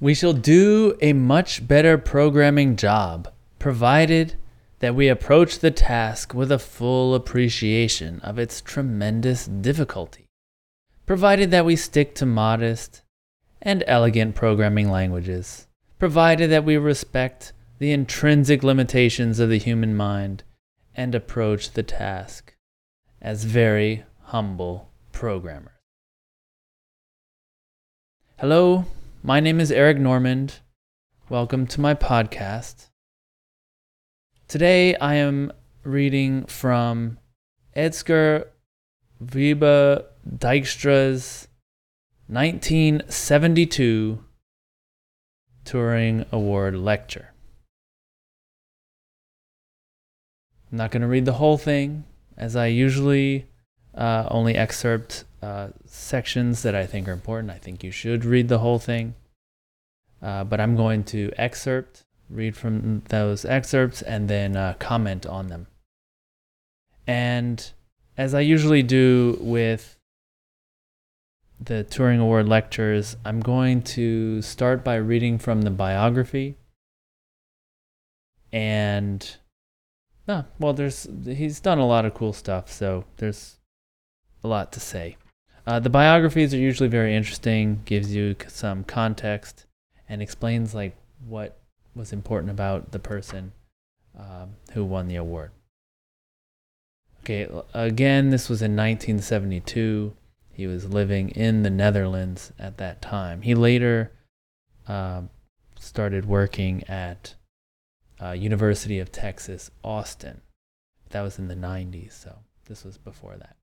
We shall do a much better programming job, provided that we approach the task with a full appreciation of its tremendous difficulty, provided that we stick to modest and elegant programming languages, provided that we respect the intrinsic limitations of the human mind and approach the task as very humble programmers. Hello, my name is Eric Normand. Welcome to my podcast. Today I am reading from Edsger Wiebe Dijkstra's 1972 Turing Award lecture. I'm not going to read the whole thing, as I usually uh, only excerpt uh, sections that I think are important. I think you should read the whole thing. Uh, but I'm going to excerpt, read from those excerpts, and then uh, comment on them. And as I usually do with the Turing Award lectures, I'm going to start by reading from the biography. And, ah, well, there's he's done a lot of cool stuff, so there's a lot to say. Uh, the biographies are usually very interesting, gives you some context, and explains like what was important about the person um, who won the award. Okay, again, this was in 1972. He was living in the Netherlands at that time. He later uh, started working at uh, University of Texas, Austin. That was in the 90s, so this was before that.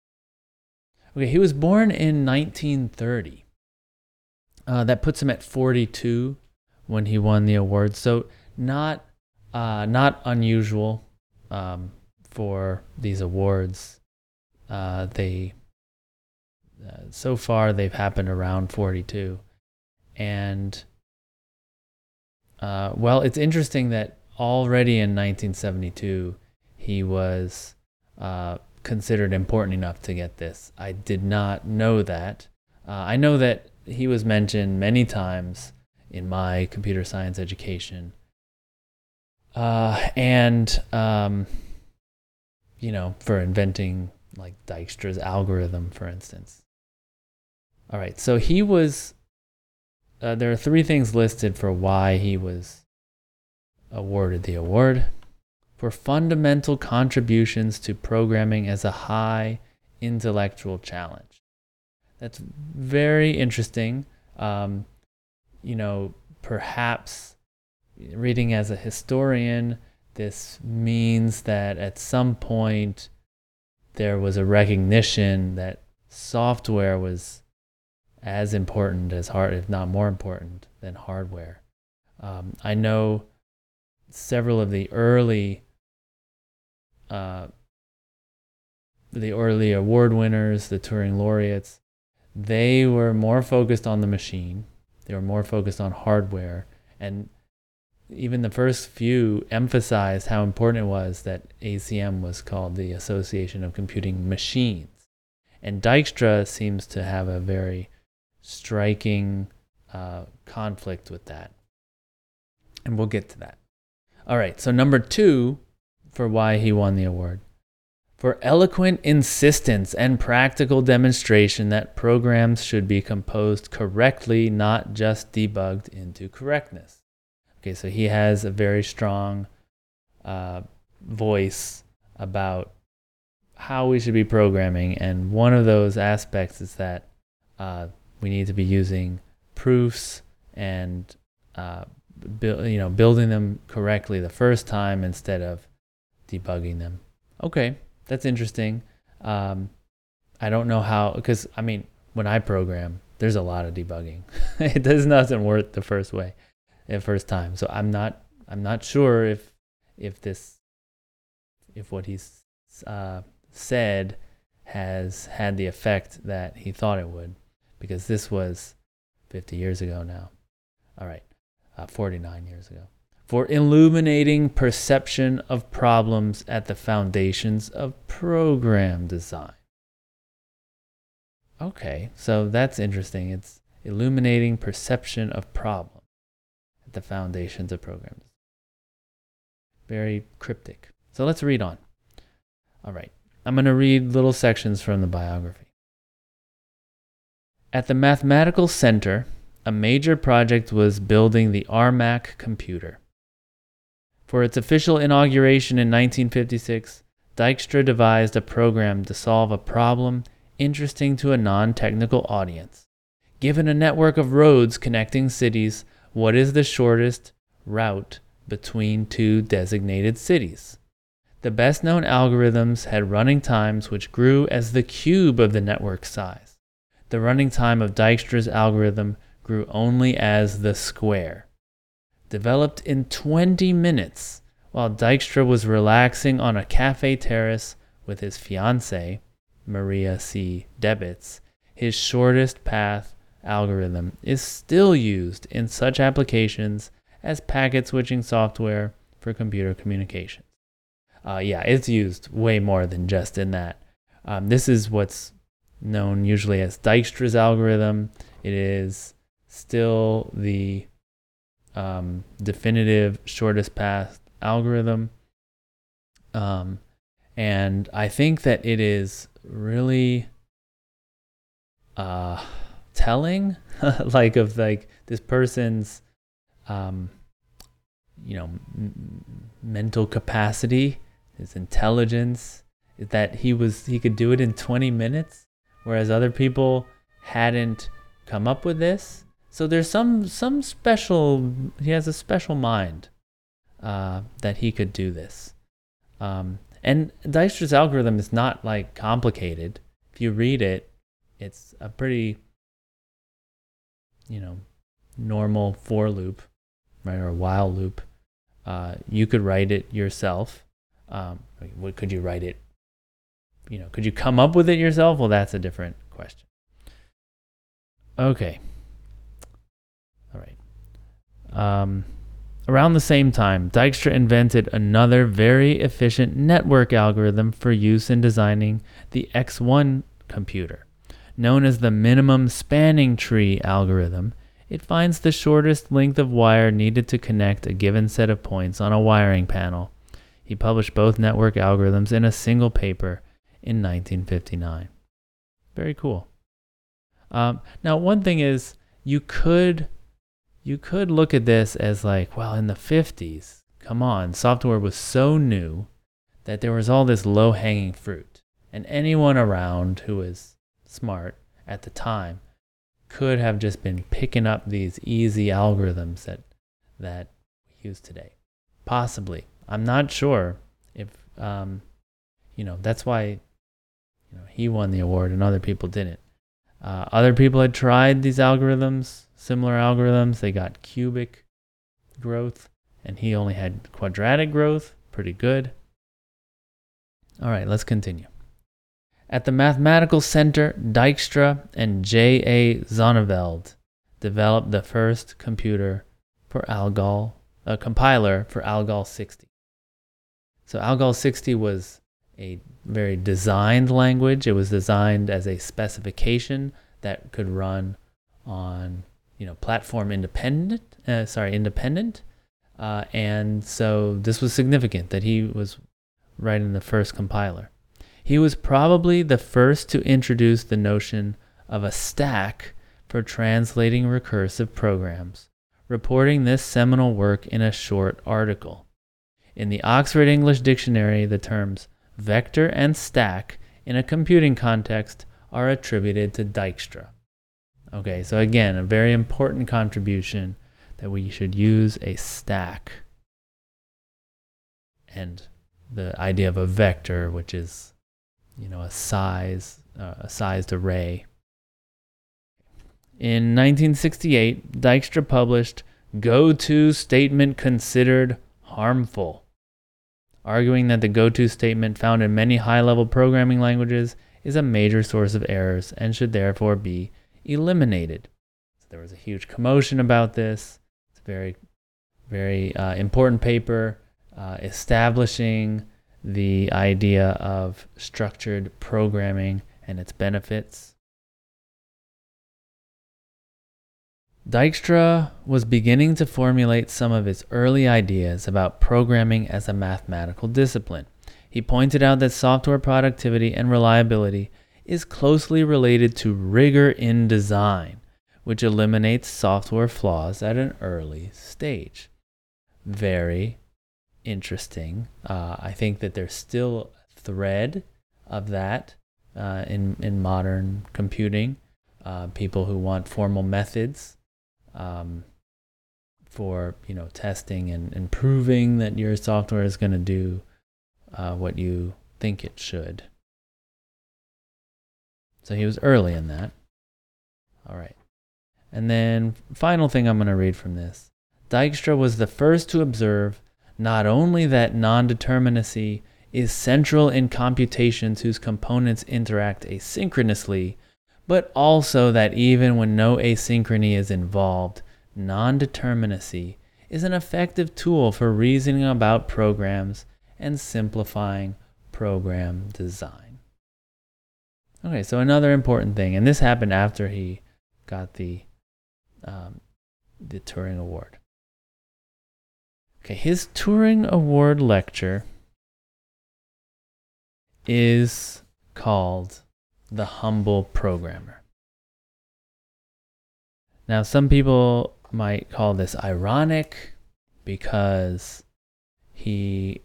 Okay, he was born in 1930. Uh, that puts him at 42 when he won the award. So not uh, not unusual um, for these awards. Uh, they uh, so far they've happened around 42, and uh, well, it's interesting that already in 1972 he was uh, considered important enough to get this. I did not know that. Uh, I know that he was mentioned many times in my computer science education. Uh, and, um, you know, for inventing like Dijkstra's algorithm, for instance. All right, so he was, uh, there are three things listed for why he was awarded the award for fundamental contributions to programming as a high intellectual challenge. That's very interesting. Um, you know, perhaps reading as a historian, this means that at some point there was a recognition that software was as important as hard, if not more important than hardware. Um, I know several of the early uh, the early award winners, the Turing laureates, they were more focused on the machine. They were more focused on hardware. And even the first few emphasized how important it was that ACM was called the Association of Computing Machines. And Dijkstra seems to have a very striking uh, conflict with that. And we'll get to that. All right, so number two for why he won the award. For eloquent insistence and practical demonstration that programs should be composed correctly, not just debugged into correctness. Okay, so he has a very strong uh, voice about how we should be programming, and one of those aspects is that uh, we need to be using proofs and uh, bu- you know building them correctly the first time instead of debugging them. Okay, that's interesting. Um, I don't know how, because I mean, when I program, there's a lot of debugging. it does doesn't work the first way, the first time. So I'm not, I'm not sure if, if this, if what he's uh, said has had the effect that he thought it would, because this was 50 years ago now. All right, uh, 49 years ago for illuminating perception of problems at the foundations of program design. Okay, so that's interesting. It's illuminating perception of problems. at the foundations of programs. Very cryptic. So let's read on. All right. I'm going to read little sections from the biography. At the Mathematical Center, a major project was building the ARMAC computer. For its official inauguration in 1956, Dijkstra devised a program to solve a problem interesting to a non technical audience. Given a network of roads connecting cities, what is the shortest route between two designated cities? The best known algorithms had running times which grew as the cube of the network size. The running time of Dijkstra's algorithm grew only as the square. Developed in 20 minutes, while Dijkstra was relaxing on a cafe terrace with his fiancee, Maria C. Debets, his shortest path algorithm is still used in such applications as packet switching software for computer communications. Uh, yeah, it's used way more than just in that. Um, this is what's known usually as Dijkstra's algorithm. It is still the um, definitive shortest path algorithm. Um, and I think that it is really uh, telling, like of like this person's, um, you know, m- mental capacity, his intelligence, that he was he could do it in 20 minutes, whereas other people hadn't come up with this. So there's some some special. He has a special mind uh, that he could do this. Um, and Dijkstra's algorithm is not like complicated. If you read it, it's a pretty, you know, normal for loop, right, or while loop. Uh, you could write it yourself. Um, what could you write it? You know, could you come up with it yourself? Well, that's a different question. Okay. Um, Around the same time, Dijkstra invented another very efficient network algorithm for use in designing the X1 computer. Known as the minimum spanning tree algorithm, it finds the shortest length of wire needed to connect a given set of points on a wiring panel. He published both network algorithms in a single paper in 1959. Very cool. Um, now, one thing is, you could you could look at this as like, well, in the 50s, come on, software was so new that there was all this low hanging fruit. And anyone around who was smart at the time could have just been picking up these easy algorithms that that we use today. Possibly. I'm not sure if um, you know, that's why you know, he won the award and other people didn't. Uh, other people had tried these algorithms similar algorithms. They got cubic growth, and he only had quadratic growth. Pretty good. All right, let's continue. At the Mathematical Center, Dijkstra and J.A. Zonneveld developed the first computer for Algol, a compiler for Algol 60. So Algol 60 was a very designed language. It was designed as a specification that could run on you know platform independent uh, sorry independent. Uh, and so this was significant that he was writing the first compiler. He was probably the first to introduce the notion of a stack for translating recursive programs reporting this seminal work in a short article. In the oxford english dictionary the terms vector and stack in a computing context are attributed to dijkstra Okay, so again, a very important contribution that we should use a stack. And the idea of a vector, which is, you know, a size, uh, a sized array. In 1968, Dijkstra published Go-To Statement Considered Harmful, arguing that the go-to statement found in many high-level programming languages is a major source of errors and should therefore be eliminated. So there was a huge commotion about this. It's a very, very uh, important paper uh, establishing the idea of structured programming and its benefits. Dijkstra was beginning to formulate some of his early ideas about programming as a mathematical discipline. He pointed out that software productivity and reliability is closely related to rigor in design, which eliminates software flaws at an early stage. Very interesting. Uh, I think that there's still a thread of that uh, in, in modern computing. Uh, people who want formal methods um, for you know testing and, and proving that your software is going to do uh, what you think it should. So he was early in that. All right. And then, final thing I'm going to read from this Dijkstra was the first to observe not only that non determinacy is central in computations whose components interact asynchronously, but also that even when no asynchrony is involved, non determinacy is an effective tool for reasoning about programs and simplifying program design. Okay, so another important thing, and this happened after he got the um, the Turing Award. Okay, his Turing Award lecture is called The Humble Programmer. Now, some people might call this ironic because he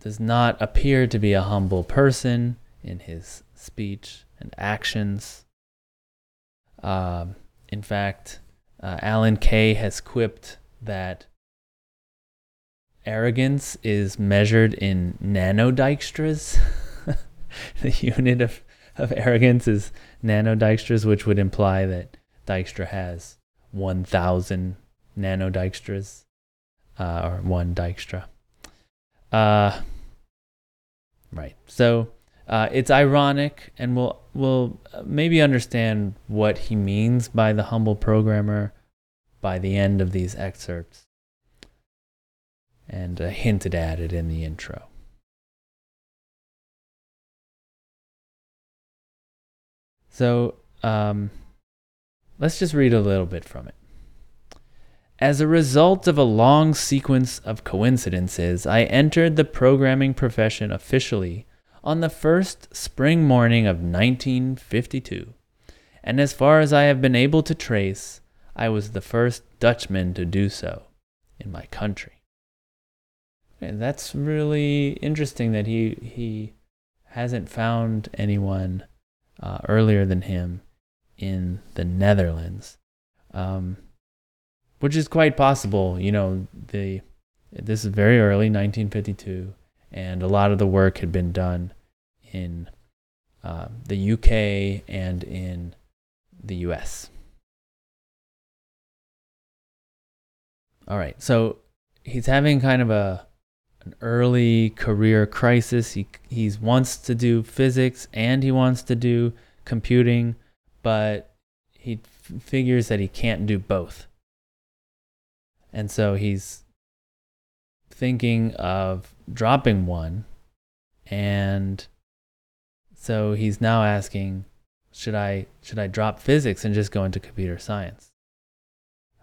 does not appear to be a humble person in his speech, and actions. Um, in fact, uh, Alan Kay has quipped that arrogance is measured in nanodijkstras. the unit of, of arrogance is nanodijkstras, which would imply that Dijkstra has 1,000 nanodijkstras, uh, or one Dijkstra. Uh, right. So uh, it's ironic, and we'll we'll maybe understand what he means by the humble programmer by the end of these excerpts, and uh, hinted at it in the intro. So um, let's just read a little bit from it. As a result of a long sequence of coincidences, I entered the programming profession officially on the first spring morning of 1952, and as far as I have been able to trace, I was the first Dutchman to do so in my country. And that's really interesting that he he hasn't found anyone uh, earlier than him in the Netherlands, um, which is quite possible. You know, the this is very early, 1952 and a lot of the work had been done in uh, the UK and in the US. All right, so he's having kind of a an early career crisis. He he wants to do physics and he wants to do computing, but he f- figures that he can't do both. And so he's thinking of dropping one and so he's now asking should I should I drop physics and just go into computer science?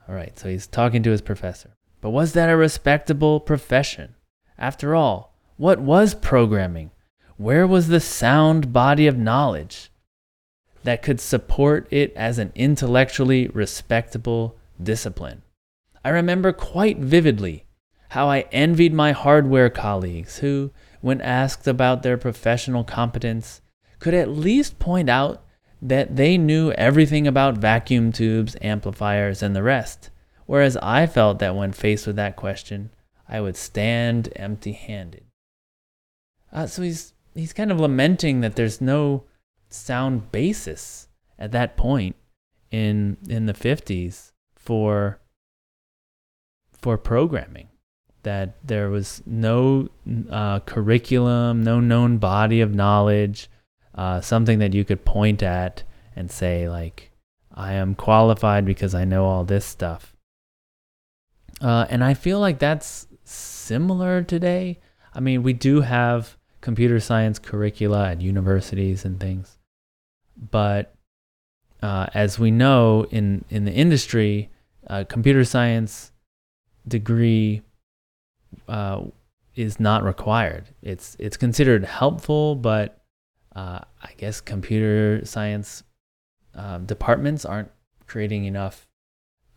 All right, so he's talking to his professor. But was that a respectable profession? After all, what was programming? Where was the sound body of knowledge that could support it as an intellectually respectable discipline? I remember quite vividly how I envied my hardware colleagues who, when asked about their professional competence, could at least point out that they knew everything about vacuum tubes, amplifiers, and the rest, whereas I felt that when faced with that question, I would stand empty handed. Uh, so he's, he's kind of lamenting that there's no sound basis at that point in, in the 50s for, for programming that there was no uh, curriculum, no known body of knowledge, uh, something that you could point at and say, like, I am qualified because I know all this stuff. Uh, and I feel like that's similar today. I mean, we do have computer science curricula at universities and things, but uh, as we know in in the industry, computer science degree uh, is not required. It's it's considered helpful, but uh, I guess computer science um, departments aren't creating enough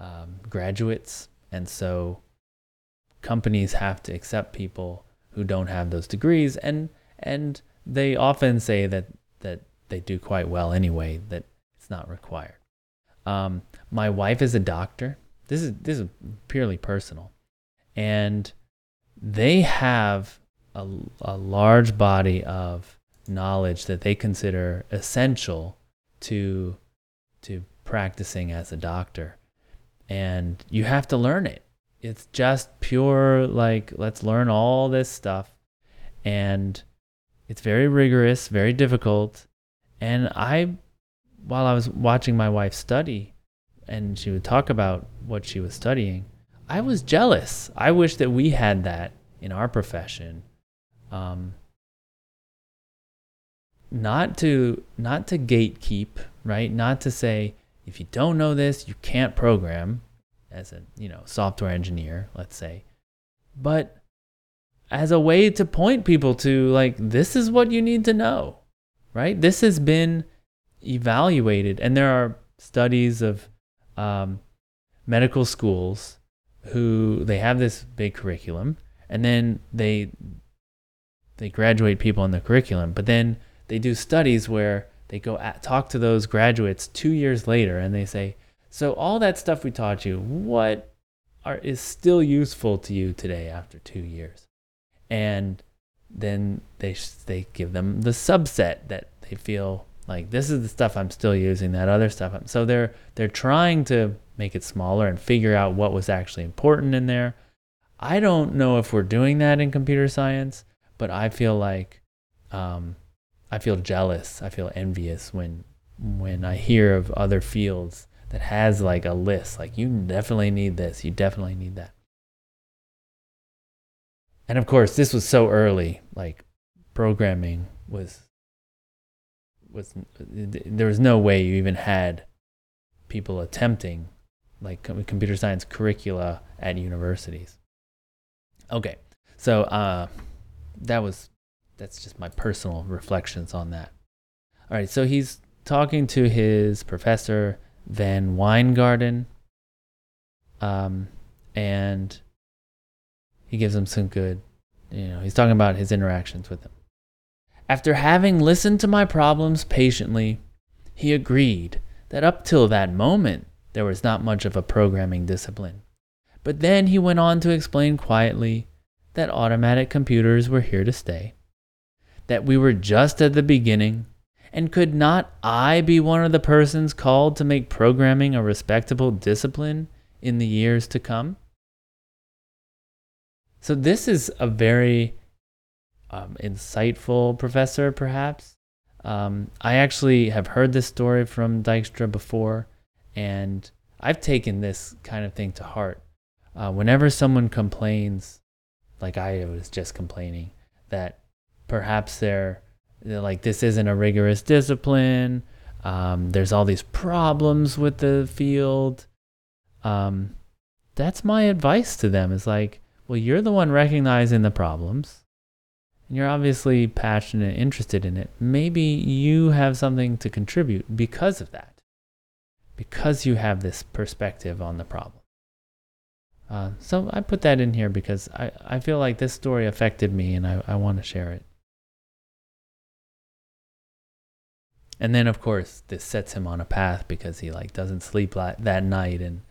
um, graduates, and so companies have to accept people who don't have those degrees, and and they often say that that they do quite well anyway. That it's not required. Um, my wife is a doctor. This is this is purely personal, and they have a, a large body of knowledge that they consider essential to to practicing as a doctor. And you have to learn it. It's just pure like let's learn all this stuff. And it's very rigorous very difficult. And i while i was watching my wife study and she would talk about what she was studying i was jealous. I wish that we had that in our profession. Um, not to not to gatekeep right? Not to say if you don't know this you can't program as a you know software engineer let's say. But as a way to point people to like this is what you need to know right? This has been evaluated. And there are studies of um, medical schools who they have this big curriculum and then they they graduate people in the curriculum but then they do studies where they go at, talk to those graduates two years later and they say so all that stuff we taught you what are is still useful to you today after two years? And then they they give them the subset that they feel like this is the stuff I'm still using that other stuff I'm, so they're they're trying to make it smaller and figure out what was actually important in there I don't know if we're doing that in computer science, but I feel like um, I feel jealous. I feel envious when when I hear of other fields that has like a list. Like you definitely need this. You definitely need that. And of course, this was so early. Like programming was was there was no way you even had people attempting like computer science curricula at universities. Okay, so uh, that was that's just my personal reflections on that. All right, so he's talking to his professor Van Wijngaarden, um, and he gives him some good, you know, he's talking about his interactions with him. After having listened to my problems patiently, he agreed that up till that moment there was not much of a programming discipline. But then he went on to explain quietly that automatic computers were here to stay, that we were just at the beginning, and could not I be one of the persons called to make programming a respectable discipline in the years to come? So, this is a very um, insightful professor, perhaps. Um, I actually have heard this story from Dijkstra before, and I've taken this kind of thing to heart. Uh, whenever someone complains, like I was just complaining, that perhaps they're, they're like, this isn't a rigorous discipline. Um, there's all these problems with the field. Um, that's my advice to them is like, well, you're the one recognizing the problems. And you're obviously passionate, and interested in it. Maybe you have something to contribute because of that, because you have this perspective on the problem. Uh, so I put that in here because I, I feel like this story affected me and I, I want to share it. And then of course this sets him on a path because he like doesn't sleep that night and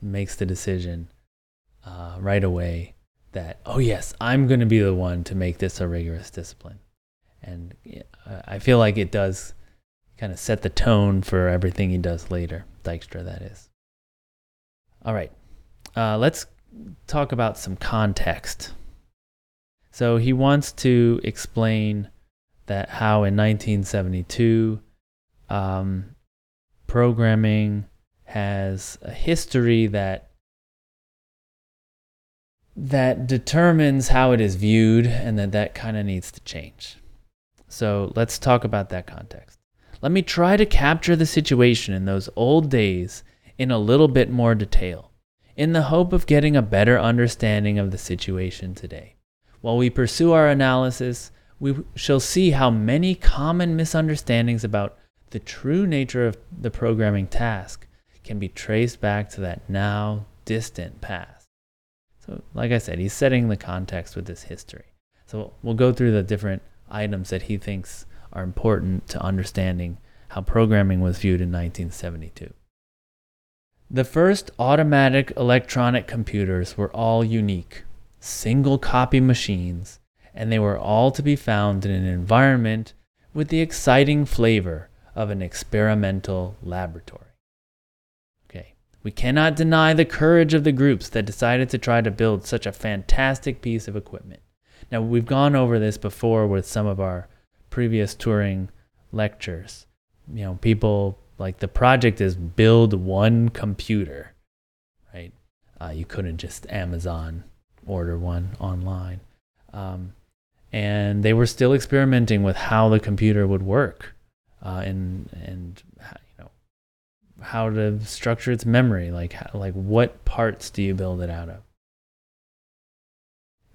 makes the decision uh, right away that oh yes I'm going to be the one to make this a rigorous discipline. And I feel like it does kind of set the tone for everything he does later. Dijkstra, that is. All right uh, let's talk about some context. So he wants to explain that how in 1972 um, programming has a history that that determines how it is viewed and that that kind of needs to change. So let's talk about that context. Let me try to capture the situation in those old days in a little bit more detail, in the hope of getting a better understanding of the situation today. While we pursue our analysis, we shall see how many common misunderstandings about the true nature of the programming task can be traced back to that now distant past. So, like I said, he's setting the context with this history. So, we'll go through the different items that he thinks are important to understanding how programming was viewed in 1972. The first automatic electronic computers were all unique, single copy machines, and they were all to be found in an environment with the exciting flavor of an experimental laboratory. Okay, we cannot deny the courage of the groups that decided to try to build such a fantastic piece of equipment. Now, we've gone over this before with some of our previous Turing lectures. You know, people like the project is build one computer, right? Uh, you couldn't just Amazon order one online. Um, and they were still experimenting with how the computer would work uh, and, and you know, how to structure its memory. Like, like what parts do you build it out of?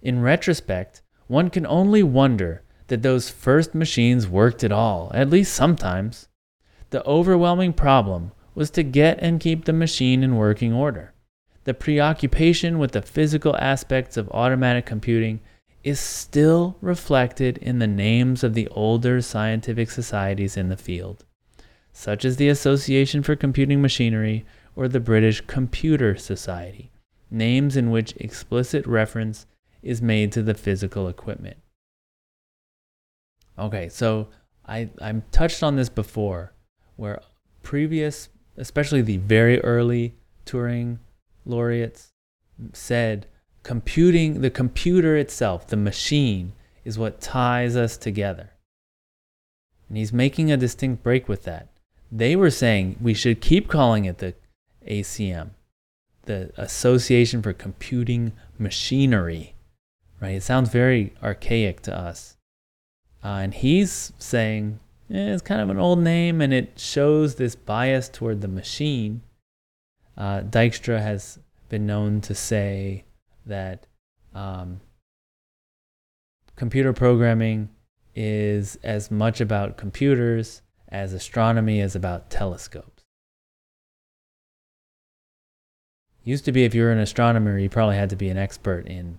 In retrospect, one can only wonder that those first machines worked at all, at least sometimes. The overwhelming problem was to get and keep the machine in working order. The preoccupation with the physical aspects of automatic computing is still reflected in the names of the older scientific societies in the field, such as the Association for Computing Machinery or the British Computer Society, names in which explicit reference is made to the physical equipment. Okay, so I I touched on this before, where previous, especially the very early Turing laureates, said computing the computer itself, the machine, is what ties us together. And he's making a distinct break with that. They were saying we should keep calling it the ACM, the Association for Computing Machinery. Right? It sounds very archaic to us. Uh, and he's saying eh, it's kind of an old name and it shows this bias toward the machine. Uh, Dijkstra has been known to say that um, computer programming is as much about computers as astronomy is about telescopes. Used to be if you were an astronomer, you probably had to be an expert in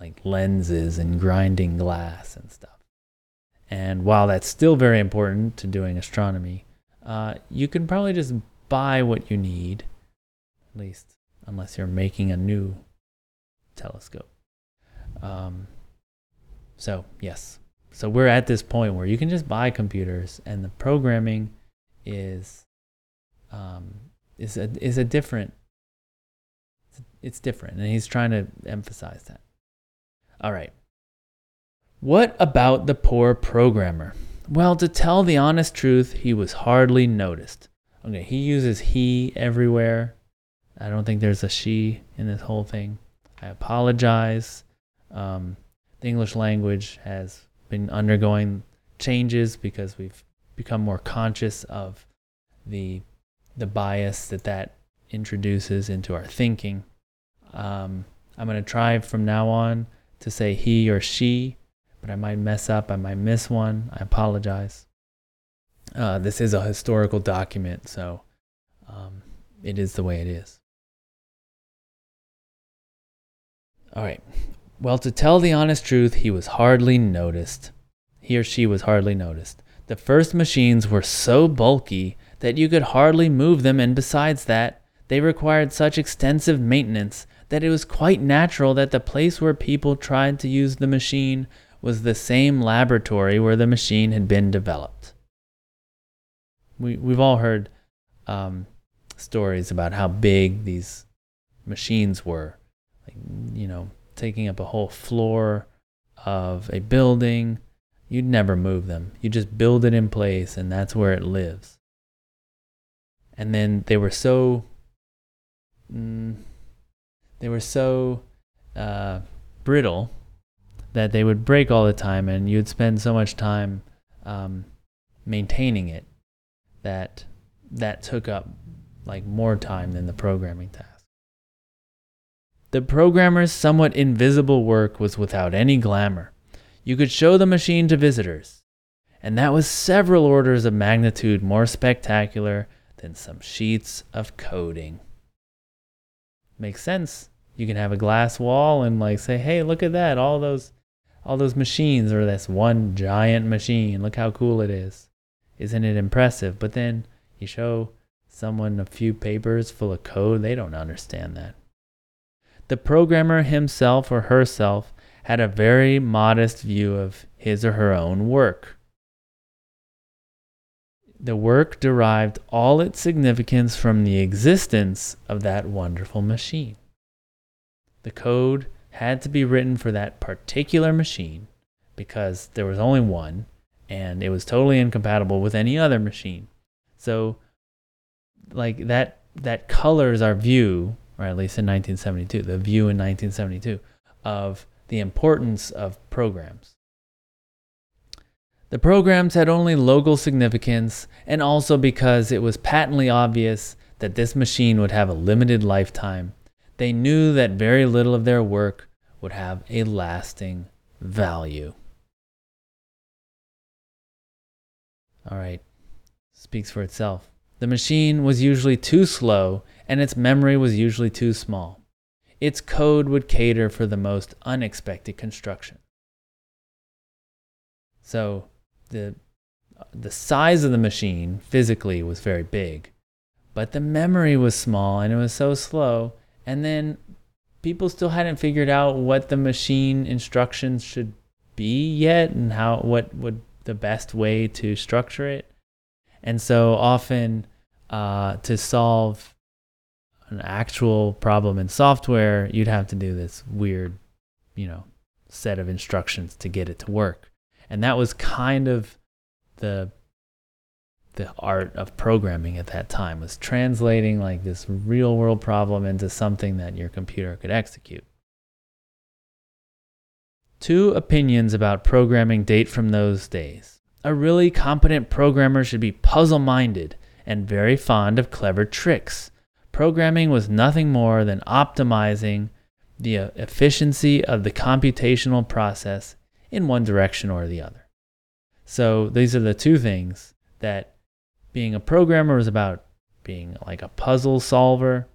like lenses and grinding glass and stuff. And while that's still very important to doing astronomy, uh, you can probably just buy what you need, at least unless you're making a new telescope. Um, so, yes. So we're at this point where you can just buy computers and the programming is um, is a is a different it's different and he's trying to emphasize that. All right. What about the poor programmer? Well, to tell the honest truth, he was hardly noticed. Okay, he uses he everywhere. I don't think there's a she in this whole thing. I apologize. Um, the English language has been undergoing changes because we've become more conscious of the the bias that that introduces into our thinking. Um, I'm going to try from now on to say he or she but I might mess up. I might miss one. I apologize. Uh, this is a historical document, so um, it is the way it is. All right. Well, to tell the honest truth, he was hardly noticed. He or she was hardly noticed. The first machines were so bulky that you could hardly move them, and besides that, they required such extensive maintenance that it was quite natural that the place where people tried to use the machine was the same laboratory where the machine had been developed. We, we've all heard um, stories about how big these machines were. Like, you know, taking up a whole floor of a building. You'd never move them. You just build it in place, and that's where it lives. And then they were so, mm, they were so uh, brittle that they would break all the time and you'd spend so much time um, maintaining it that that took up like more time than the programming task. The programmer's somewhat invisible work was without any glamour. You could show the machine to visitors, and that was several orders of magnitude more spectacular than some sheets of coding. Makes sense. You can have a glass wall and like say, "Hey, look at that. All those all those machines or this one giant machine. Look how cool it is." Isn't it impressive? But then you show someone a few papers full of code, they don't understand that. The programmer himself or herself had a very modest view of his or her own work. The work derived all its significance from the existence of that wonderful machine. The code had to be written for that particular machine because there was only one and it was totally incompatible with any other machine. So like that that colors our view, or at least in 1972, the view in 1972 of the importance of programs. The programs had only local significance, and also because it was patently obvious that this machine would have a limited lifetime, they knew that very little of their work would have a lasting value. All right, speaks for itself. The machine was usually too slow, and its memory was usually too small. Its code would cater for the most unexpected construction. So the the size of the machine physically was very big, but the memory was small and it was so slow. And then people still hadn't figured out what the machine instructions should be yet and how what would the best way to structure it. And so often uh, to solve an actual problem in software, you'd have to do this weird, you know, set of instructions to get it to work. And that was kind of the the art of programming at that time was translating like this real world problem into something that your computer could execute. Two opinions about programming date from those days. A really competent programmer should be puzzle minded and very fond of clever tricks. Programming was nothing more than optimizing the uh, efficiency of the computational process in one direction or the other. So these are the two things that being a programmer was about being like a puzzle solver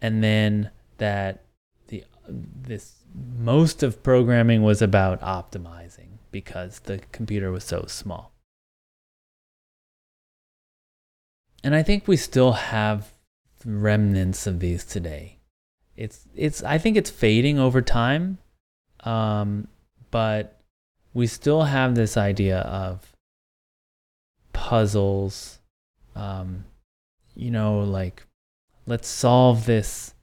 and then that the this most of programming was about optimizing because the computer was so small. And I think we still have remnants of these today. It's it's I think it's fading over time. Um, but we still have this idea of puzzles um, you know like let's solve this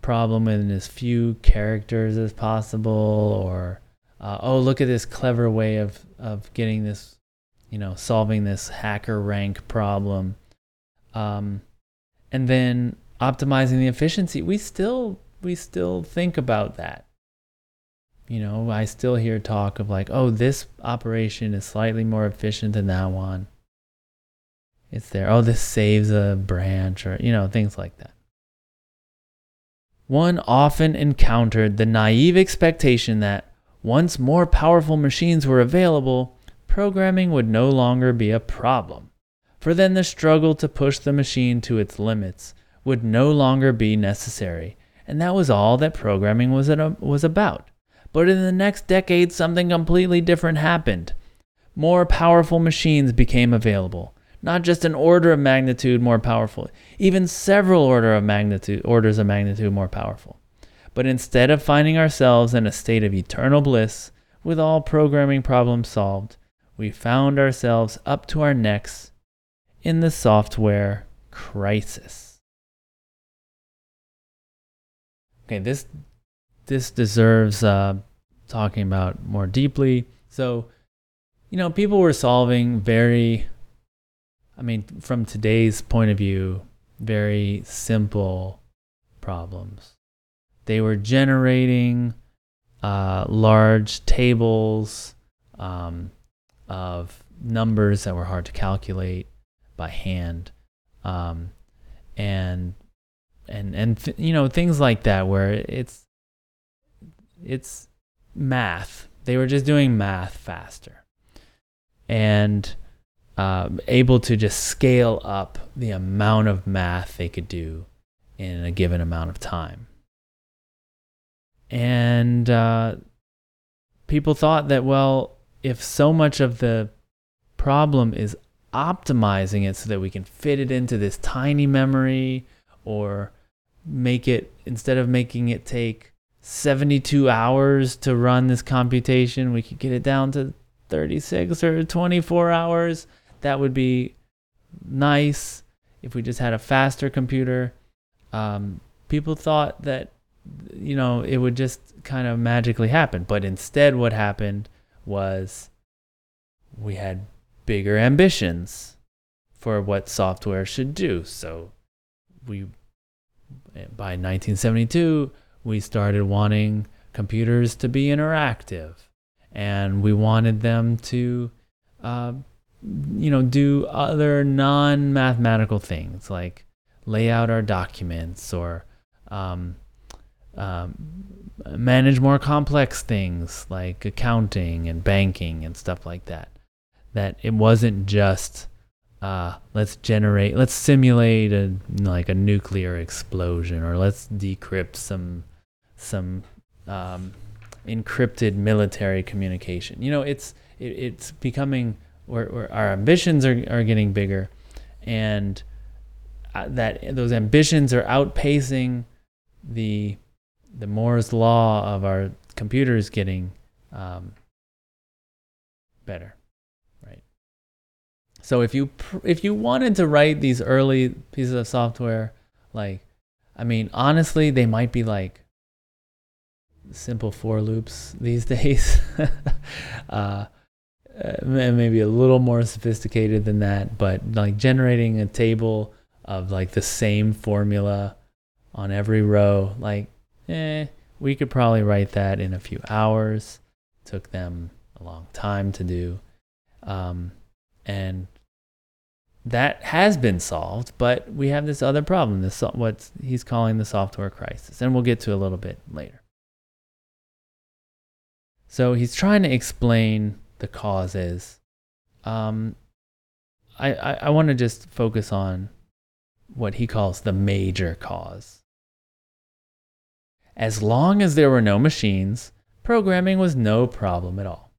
problem in as few characters as possible or uh, oh look at this clever way of of getting this you know, solving this HackerRank problem. Um, and then optimizing the efficiency. We still we still think about that. You know, I still hear talk of like, oh, this operation is slightly more efficient than that one. It's there. Oh, this saves a branch or, you know, things like that. One often encountered the naive expectation that once more powerful machines were available, programming would no longer be a problem, for then the struggle to push the machine to its limits would no longer be necessary, and that was all that programming was, was about. But in the next decade, something completely different happened. More powerful machines became available, not just an order of magnitude more powerful, even several order of magnitude, orders of magnitude more powerful. But instead of finding ourselves in a state of eternal bliss, with all programming problems solved, we found ourselves up to our necks in the software crisis. Okay, this this deserves uh, talking about more deeply. So, you know, people were solving very, I mean, from today's point of view, very simple problems. They were generating uh, large tables, um, of numbers that were hard to calculate. by hand, um, and and and you know things like that where it's it's math. They were just doing math faster, and uh, able to just scale up the amount of math they could do in a given amount of time. And uh, people thought that, well, if so much of the problem is optimizing it so that we can fit it into this tiny memory or make it, instead of making it take 72 hours to run this computation, we could get it down to 36 or 24 hours. That would be nice if we just had a faster computer. Um, people thought that, you know, it would just kind of magically happen. But instead, what happened was we had bigger ambitions for what software should do. So we, by 1972, we started wanting computers to be interactive and we wanted them to, uh, you know, do other non mathematical things like lay out our documents or um, um, manage more complex things like accounting and banking and stuff like that. That it wasn't just uh, let's generate, let's simulate a like a nuclear explosion, or let's decrypt some some um, encrypted military communication. You know, it's it, it's becoming where, our ambitions are are getting bigger, and uh, that those ambitions are outpacing the the Moore's law of our computers getting um, better, right? So if you pr- if you wanted to write these early pieces of software, like, I mean, honestly, they might be like simple for loops these days. uh, maybe a little more sophisticated than that, but like generating a table of like the same formula on every row, like eh, we could probably write that in a few hours. Took them a long time to do. Um, and that has been solved, but we have this other problem, this what he's calling the software crisis, and we'll get to a little bit later. So he's trying to explain the causes. Um, I, I, I want to just focus on what he calls the major cause. As long as there were no machines, programming was no problem at all.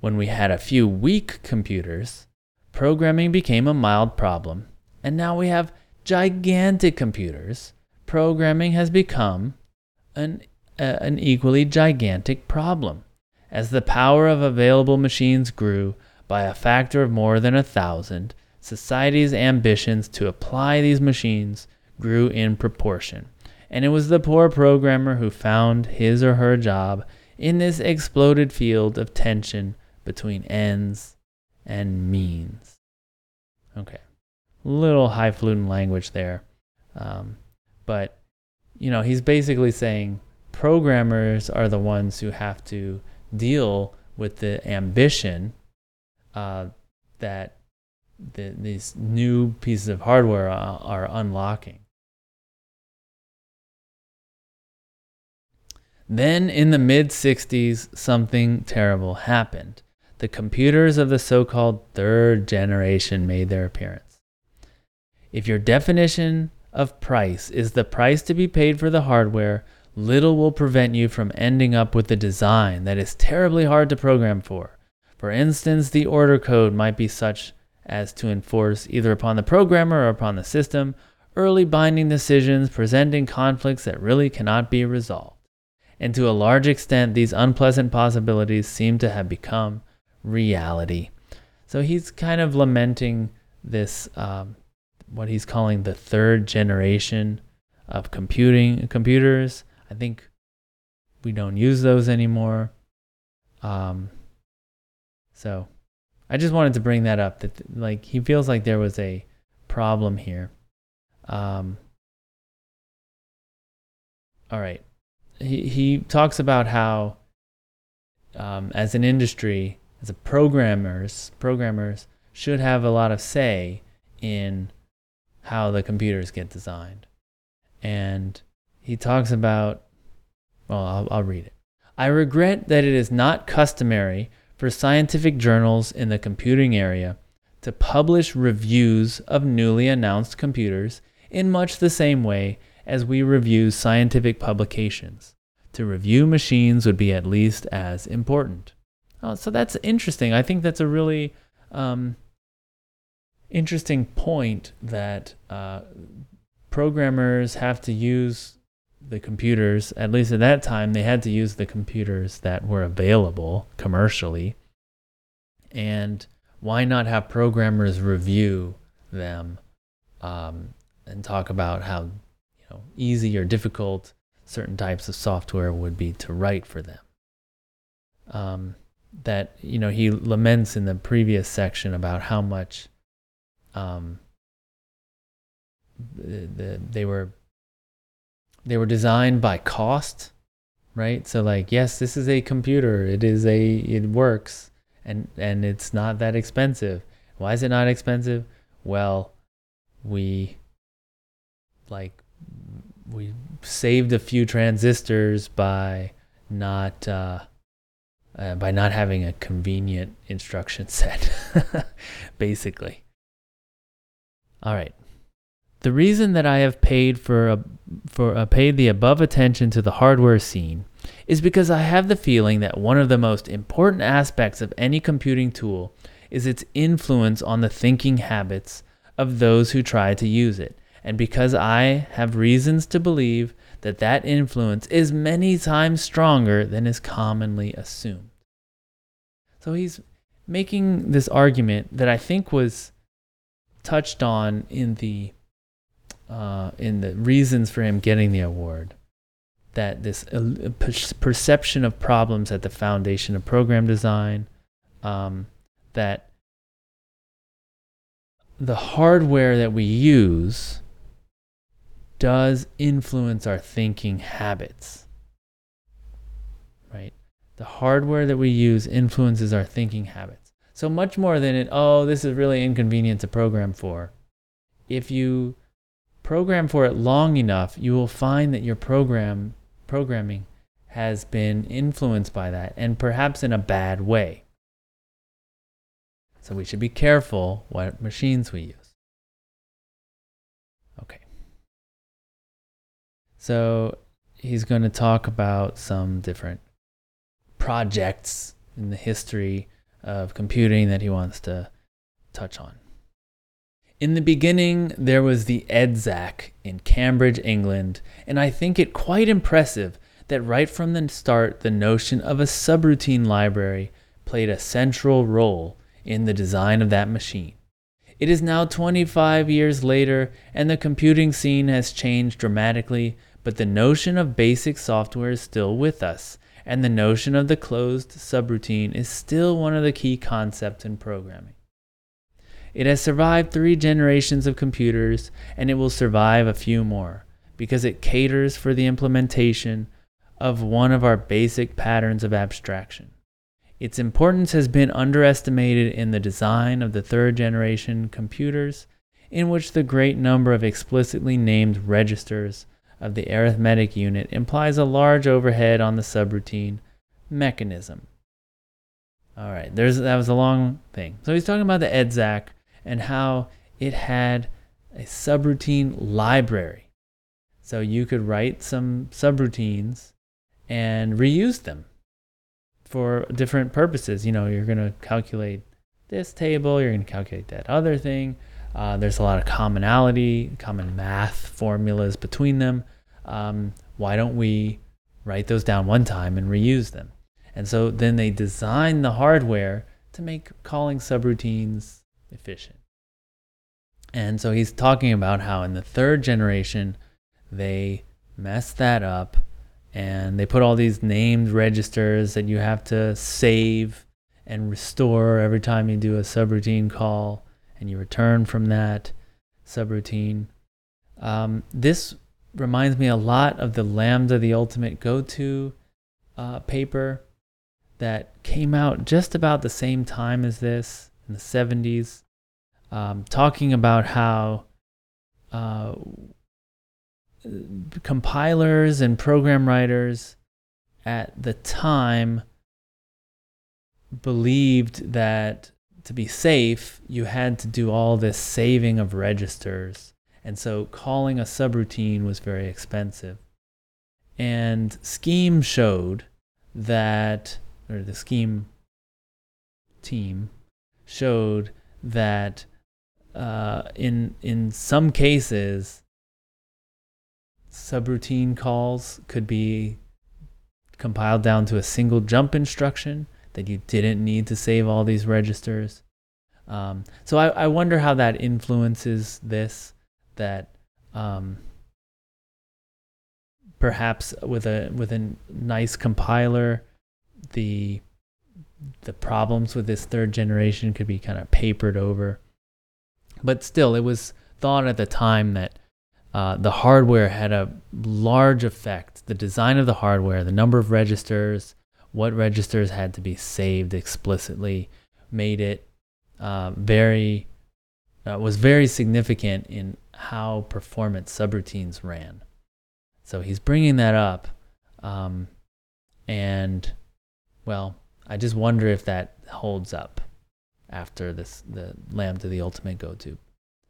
When we had a few weak computers, programming became a mild problem, and now we have gigantic computers. Programming has become an, uh, an equally gigantic problem. As the power of available machines grew by a factor of more than a thousand, society's ambitions to apply these machines grew in proportion and it was the poor programmer who found his or her job in this exploded field of tension between ends and means. Okay, little highfalutin language there, um, but you know he's basically saying programmers are the ones who have to deal with the ambition uh, that the, these new pieces of hardware are, are unlocking. Then, in the mid 60s, something terrible happened. The computers of the so called third generation made their appearance. If your definition of price is the price to be paid for the hardware, little will prevent you from ending up with a design that is terribly hard to program for. For instance, the order code might be such as to enforce either upon the programmer or upon the system early binding decisions presenting conflicts that really cannot be resolved and to a large extent, these unpleasant possibilities seem to have become reality. So he's kind of lamenting this, um, what he's calling the third generation of computing computers. I think we don't use those anymore. Um, so I just wanted to bring that up. That like he feels like there was a problem here. Um, all right he, he talks about how um, as an industry, as a programmers, programmers should have a lot of say in how the computers get designed. And he talks about, well, I'll, I'll read it. I regret that it is not customary for scientific journals in the computing area to publish reviews of newly announced computers in much the same way as we review scientific publications. To review machines would be at least as important. Oh, so that's interesting. I think that's a really um, interesting point that uh, programmers have to use the computers, at least at that time, they had to use the computers that were available commercially. And why not have programmers review them um, and talk about how you know easy or difficult certain types of software would be to write for them? Um, that you know he laments in the previous section about how much um, the, the, they were they were designed by cost right so like yes this is a computer it is a it works and and it's not that expensive why is it not expensive well we like we saved a few transistors by not uh, uh, by not having a convenient instruction set, basically. All right. The reason that I have paid for a, for a, paid the above attention to the hardware scene is because I have the feeling that one of the most important aspects of any computing tool is its influence on the thinking habits of those who try to use it, and because I have reasons to believe that that influence is many times stronger than is commonly assumed. So he's making this argument that I think was touched on in the uh, in the reasons for him getting the award that this uh, perception of problems at the foundation of program design um, that the hardware that we use does influence our thinking habits right the hardware that we use influences our thinking habits so much more than it, oh, this is really inconvenient to program for. If you program for it long enough, you will find that your program programming has been influenced by that and perhaps in a bad way. So we should be careful what machines we use. Okay. So he's going to talk about some different projects in the history of computing that he wants to touch on. In the beginning, there was the EDSAC in Cambridge, England, and I think it quite impressive that right from the start, the notion of a subroutine library played a central role in the design of that machine. It is now 25 years later, and the computing scene has changed dramatically, but the notion of basic software is still with us, and the notion of the closed subroutine is still one of the key concepts in programming. It has survived three generations of computers, and it will survive a few more because it caters for the implementation of one of our basic patterns of abstraction. Its importance has been underestimated in the design of the third generation computers, in which the great number of explicitly named registers of the arithmetic unit implies a large overhead on the subroutine mechanism. All right, there's that was a long thing. So he's talking about the EDSAC and how it had a subroutine library. So you could write some subroutines and reuse them for different purposes. You know, you're going to calculate this table, you're going to calculate that other thing. Uh, there's a lot of commonality, common math formulas between them. Um, why don't we write those down one time and reuse them? And so then they design the hardware to make calling subroutines efficient. And so he's talking about how in the third generation, they messed that up and they put all these named registers that you have to save and restore every time you do a subroutine call and you return from that subroutine. Um, this reminds me a lot of the Lambda the Ultimate Go-To uh, paper that came out just about the same time as this in the 70s. um, talking about how uh, compilers and program writers at the time believed that to be safe, you had to do all this saving of registers. And so calling a subroutine was very expensive. And Scheme showed that, or the Scheme team showed that uh, in in some cases, subroutine calls could be compiled down to a single jump instruction that you didn't need to save all these registers. Um, so I, I wonder how that influences this. That um, perhaps with a with a nice compiler, the the problems with this third generation could be kind of papered over. But still, it was thought at the time that uh, the hardware had a large effect. The design of the hardware, the number of registers, what registers had to be saved explicitly, made it uh, very uh, was very significant in how performant subroutines ran. So he's bringing that up, um, and well, I just wonder if that holds up after this the Lambda the ultimate Go To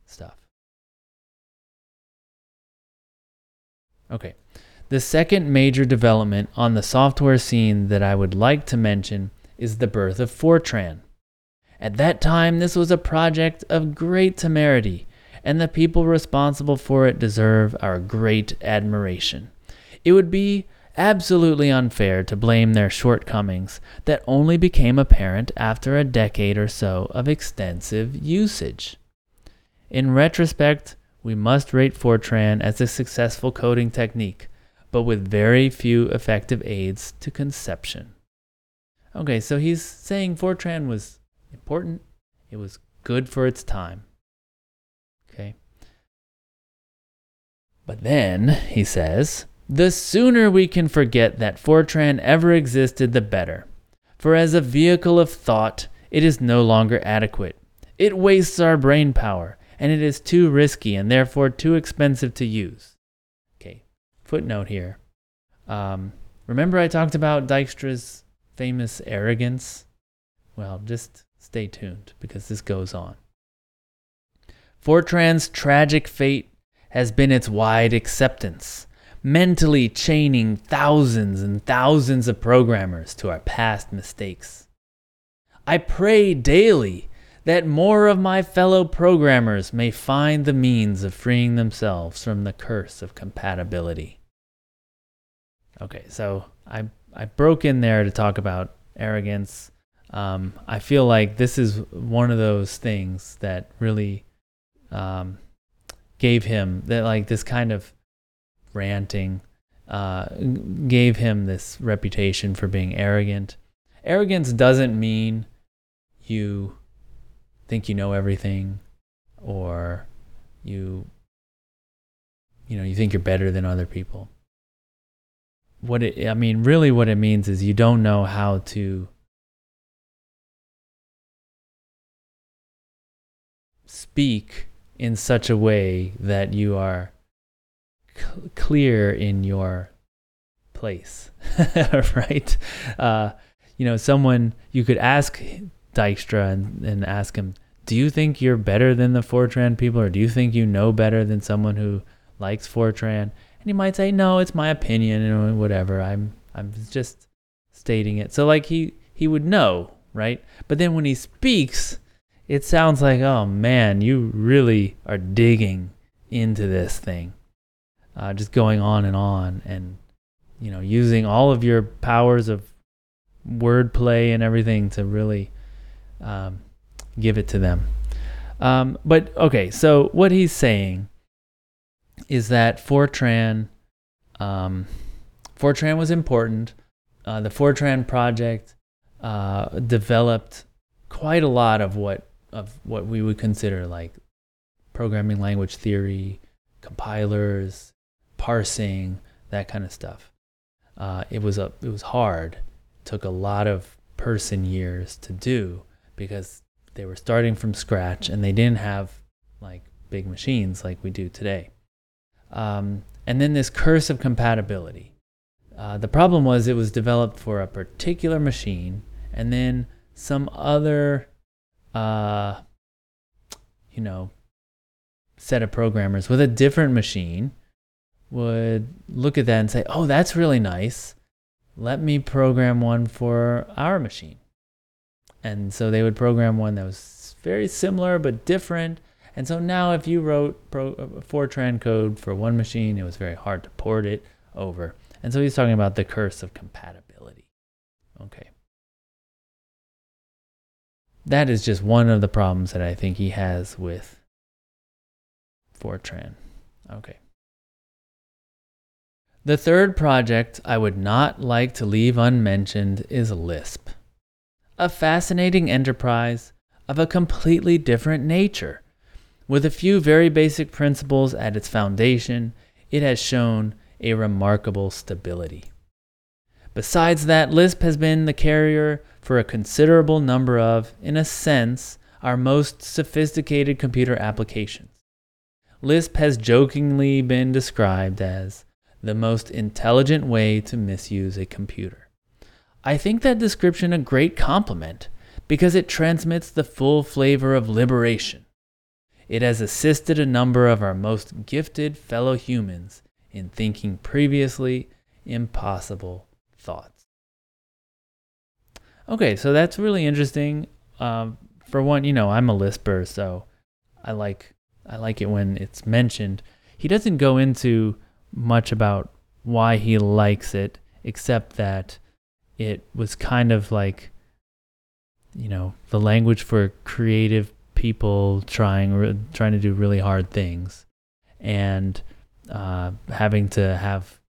stuff. Okay. The second major development on the software scene that I would like to mention is the birth of Fortran. At that time, this was a project of great temerity, and the people responsible for it deserve our great admiration. It would be absolutely unfair to blame their shortcomings that only became apparent after a decade or so of extensive usage. In retrospect, we must rate Fortran as a successful coding technique, but with very few effective aids to conception. Okay, so he's saying Fortran was important, it was good for its time. Okay. But then, he says, the sooner we can forget that Fortran ever existed, the better. For as a vehicle of thought, it is no longer adequate. It wastes our brain power, and it is too risky and therefore too expensive to use. Okay, footnote here. Um, remember I talked about Dijkstra's famous arrogance? Well, just stay tuned because this goes on. Fortran's tragic fate has been its wide acceptance mentally chaining thousands and thousands of programmers to our past mistakes. I pray daily that more of my fellow programmers may find the means of freeing themselves from the curse of compatibility. Okay, so I, I broke in there to talk about arrogance. Um, I feel like this is one of those things that really um, gave him that like this kind of ranting, uh, gave him this reputation for being arrogant. Arrogance doesn't mean you think you know everything or you you know you think you're better than other people what it i mean really what it means is you don't know how to speak in such a way that you are cl- clear in your place, right? Uh, you know, someone you could ask Dijkstra and, and ask him, do you think you're better than the Fortran people, or do you think you know better than someone who likes Fortran? And he might say, no, it's my opinion, and whatever. I'm I'm just stating it. So like he he would know, right? But then when he speaks, it sounds like, oh man, you really are digging into this thing uh, just going on and on and you know using all of your powers of wordplay and everything to really um, give it to them. Um, but okay so what he's saying is that fortran um, fortran was important. Uh, the fortran project uh, developed quite a lot of what of what we would consider like programming language theory compilers parsing, that kind of stuff. Uh, it was a it was hard. It took a lot of person years to do because they were starting from scratch and they didn't have like big machines like we do today. Um, and then this curse of compatibility. Uh, the problem was it was developed for a particular machine, and then some other, uh, you know, set of programmers with a different machine would look at that and say, "Oh, that's really nice. Let me program one for our machine." And so they would program one that was very similar but different. And so now, if you wrote pro, uh, Fortran code for one machine, it was very hard to port it over. And so he's talking about the curse of compatibility. Okay. That is just one of the problems that I think he has with Fortran. Okay. The third project I would not like to leave unmentioned is Lisp. A fascinating enterprise of a completely different nature. With a few very basic principles at its foundation, it has shown a remarkable stability. Besides that, Lisp has been the carrier for a considerable number of, in a sense, our most sophisticated computer applications. Lisp has jokingly been described as the most intelligent way to misuse a computer. I think that description a great compliment because it transmits the full flavor of liberation. It has assisted a number of our most gifted fellow humans in thinking previously impossible thoughts. Okay, so that's really interesting. Um, for one, you know, I'm a Lisper, so I like I like it when it's mentioned. He doesn't go into much about why he likes it, except that it was kind of like, you know, the language for creative people trying trying to do really hard things, and uh, having to have,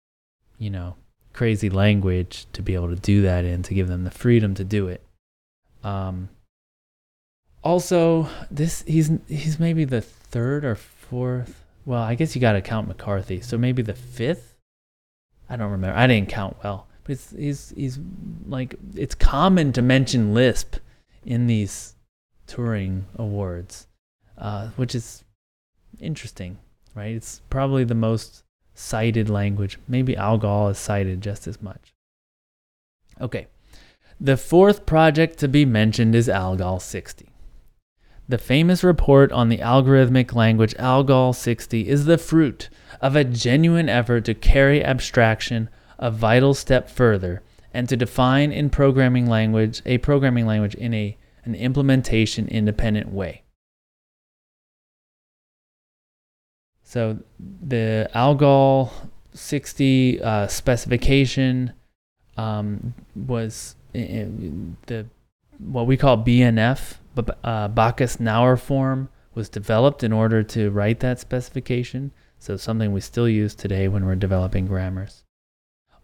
you know, crazy language to be able to do that in to give them the freedom to do it. Um, also, this he's he's maybe the third or fourth well, I guess you got to count McCarthy. So maybe the fifth. I don't remember. I didn't count well, but it's, he's he's like it's common to mention Lisp in these Turing awards, uh, which is interesting, right? It's probably the most cited language. Maybe Algol is cited just as much. Okay, the fourth project to be mentioned is Algol 60. The famous report on the algorithmic language Algol 60 is the fruit of a genuine effort to carry abstraction a vital step further and to define in programming language a programming language in a an implementation independent way. So the Algol 60 uh, specification um, was in, the what we call BNF uh, Backus-Naur form was developed in order to write that specification, so something we still use today when we're developing grammars.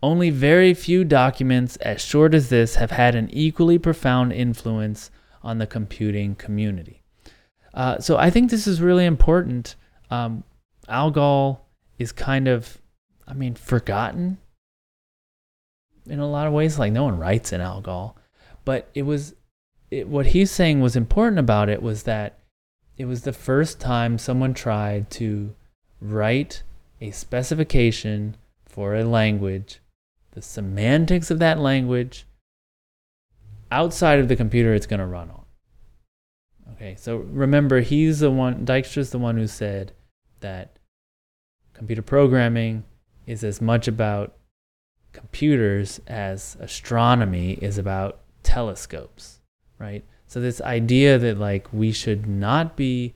Only very few documents as short as this have had an equally profound influence on the computing community. Uh, so I think this is really important. Um, Algol is kind of, I mean, forgotten in a lot of ways. Like no one writes in Algol, but it was it, what he's saying was important about it was that it was the first time someone tried to write a specification for a language, the semantics of that language outside of the computer it's going to run on. Okay, so remember, he's the one, Dijkstra's the one who said that computer programming is as much about computers as astronomy is about telescopes right? So this idea that like we should not be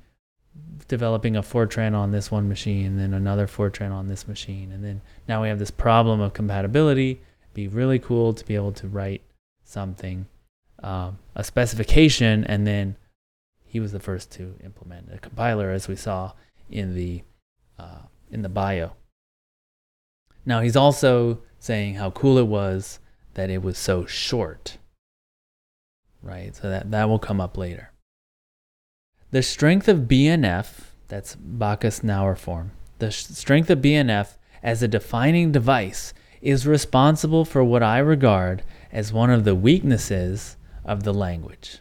developing a Fortran on this one machine, and then another Fortran on this machine, and then now we have this problem of compatibility. Be really cool to be able to write something, um, a specification, and then he was the first to implement a compiler, as we saw in the uh, in the bio. Now he's also saying how cool it was that it was so short right? So that, that will come up later. The strength of BNF, that's Backus-Naur form, the strength of BNF as a defining device is responsible for what I regard as one of the weaknesses of the language.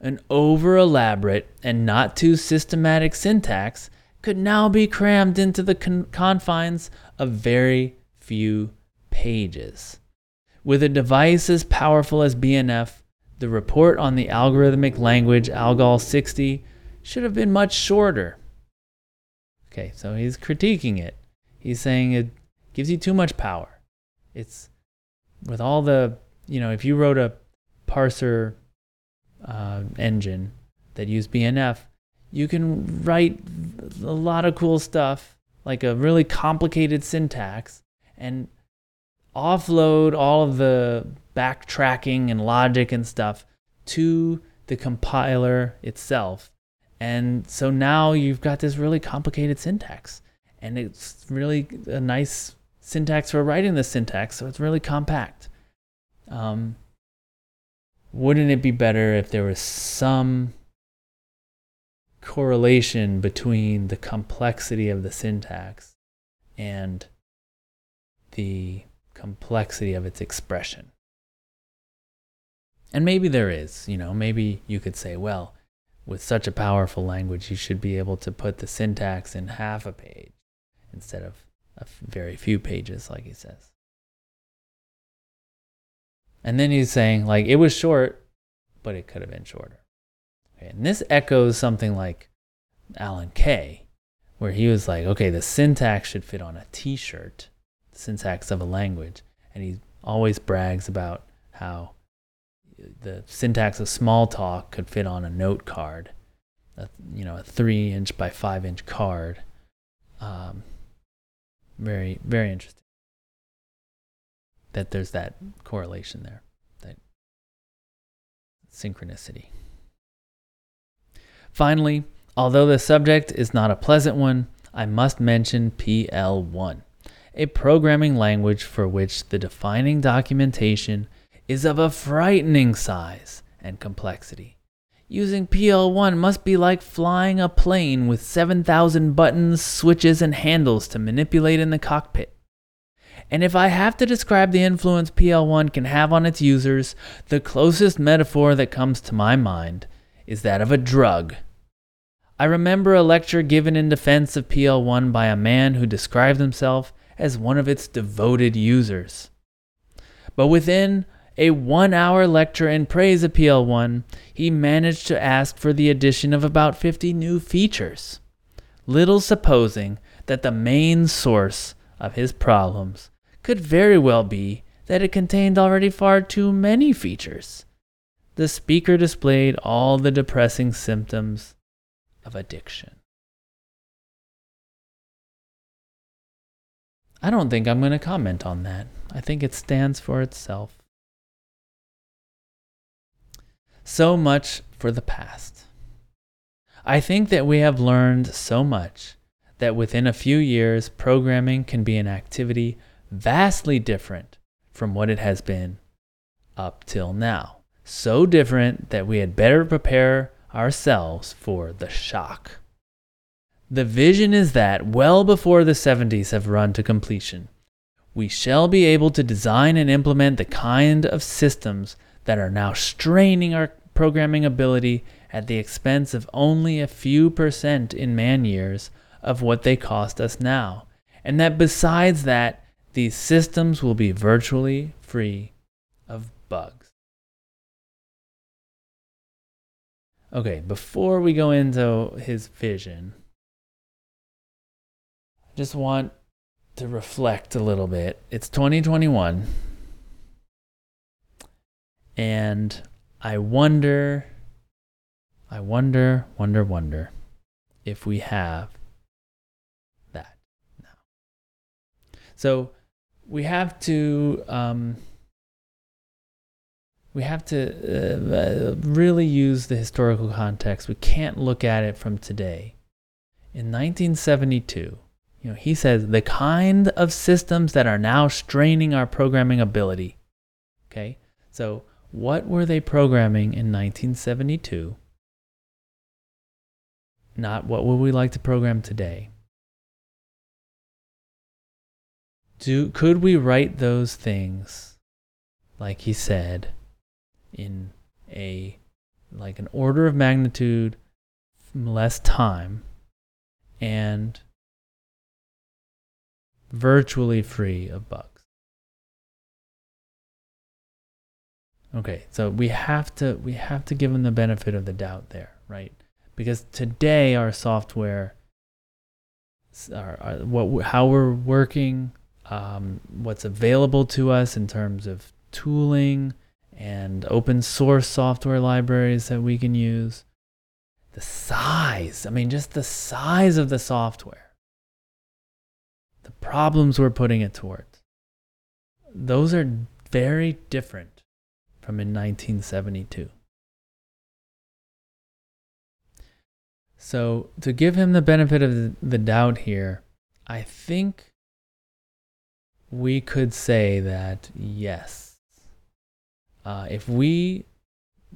an over elaborate and not too systematic syntax could now be crammed into the con- confines of very few pages. With a device as powerful as BNF, the report on the algorithmic language ALGOL 60 should have been much shorter. Okay, so he's critiquing it. He's saying it gives you too much power. It's with all the, you know, if you wrote a parser uh, engine that used BNF, you can write a lot of cool stuff, like a really complicated syntax, and offload all of the backtracking and logic and stuff to the compiler itself. And so now you've got this really complicated syntax. And it's really a nice syntax for writing the syntax, so it's really compact. Um, wouldn't it be better if there was some correlation between the complexity of the syntax and the complexity of its expression? And maybe there is, you know, maybe you could say, well, with such a powerful language, you should be able to put the syntax in half a page instead of a very few pages, like he says. And then he's saying, like, it was short, but it could have been shorter. Okay, and this echoes something like Alan Kay, where he was like, okay, the syntax should fit on a t shirt, syntax of a language. And he always brags about how the syntax of Smalltalk could fit on a note card, a, you know, a three inch by five inch card. Um, very, very interesting that there's that correlation there, that synchronicity. Finally, although the subject is not a pleasant one, I must mention PL1, a programming language for which the defining documentation is of a frightening size and complexity. Using PL1 must be like flying a plane with 7,000 buttons, switches, and handles to manipulate in the cockpit. And if I have to describe the influence PL1 can have on its users, the closest metaphor that comes to my mind is that of a drug. I remember a lecture given in defense of PL1 by a man who described himself as one of its devoted users. But within a one hour lecture in praise of PL1, he managed to ask for the addition of about 50 new features, little supposing that the main source of his problems could very well be that it contained already far too many features. The speaker displayed all the depressing symptoms of addiction. I don't think I'm going to comment on that. I think it stands for itself. So much for the past. I think that we have learned so much that within a few years, programming can be an activity vastly different from what it has been up till now. So different that we had better prepare ourselves for the shock. The vision is that well before the 70s have run to completion, we shall be able to design and implement the kind of systems that are now straining our programming ability at the expense of only a few percent in man years of what they cost us now. And that besides that, these systems will be virtually free of bugs. Okay, before we go into his vision, just want to reflect a little bit. It's 2021. And I wonder, I wonder, wonder, wonder if we have that now. So we have to um, we have to uh, really use the historical context. We can't look at it from today. In 1972, you know, he says the kind of systems that are now straining our programming ability. Okay, so what were they programming in 1972? Not what would we like to program today. Do could we write those things like he said in a like an order of magnitude less time and virtually free of bugs. Okay, so we have to we have to give them the benefit of the doubt there, right? Because today our software, our, our what how we're working, um, what's available to us in terms of tooling and open source software libraries that we can use, the size, I mean, just the size of the software, the problems we're putting it towards, those are very different from in 1972. So, to give him the benefit of the doubt here, I think we could say that yes, uh, if we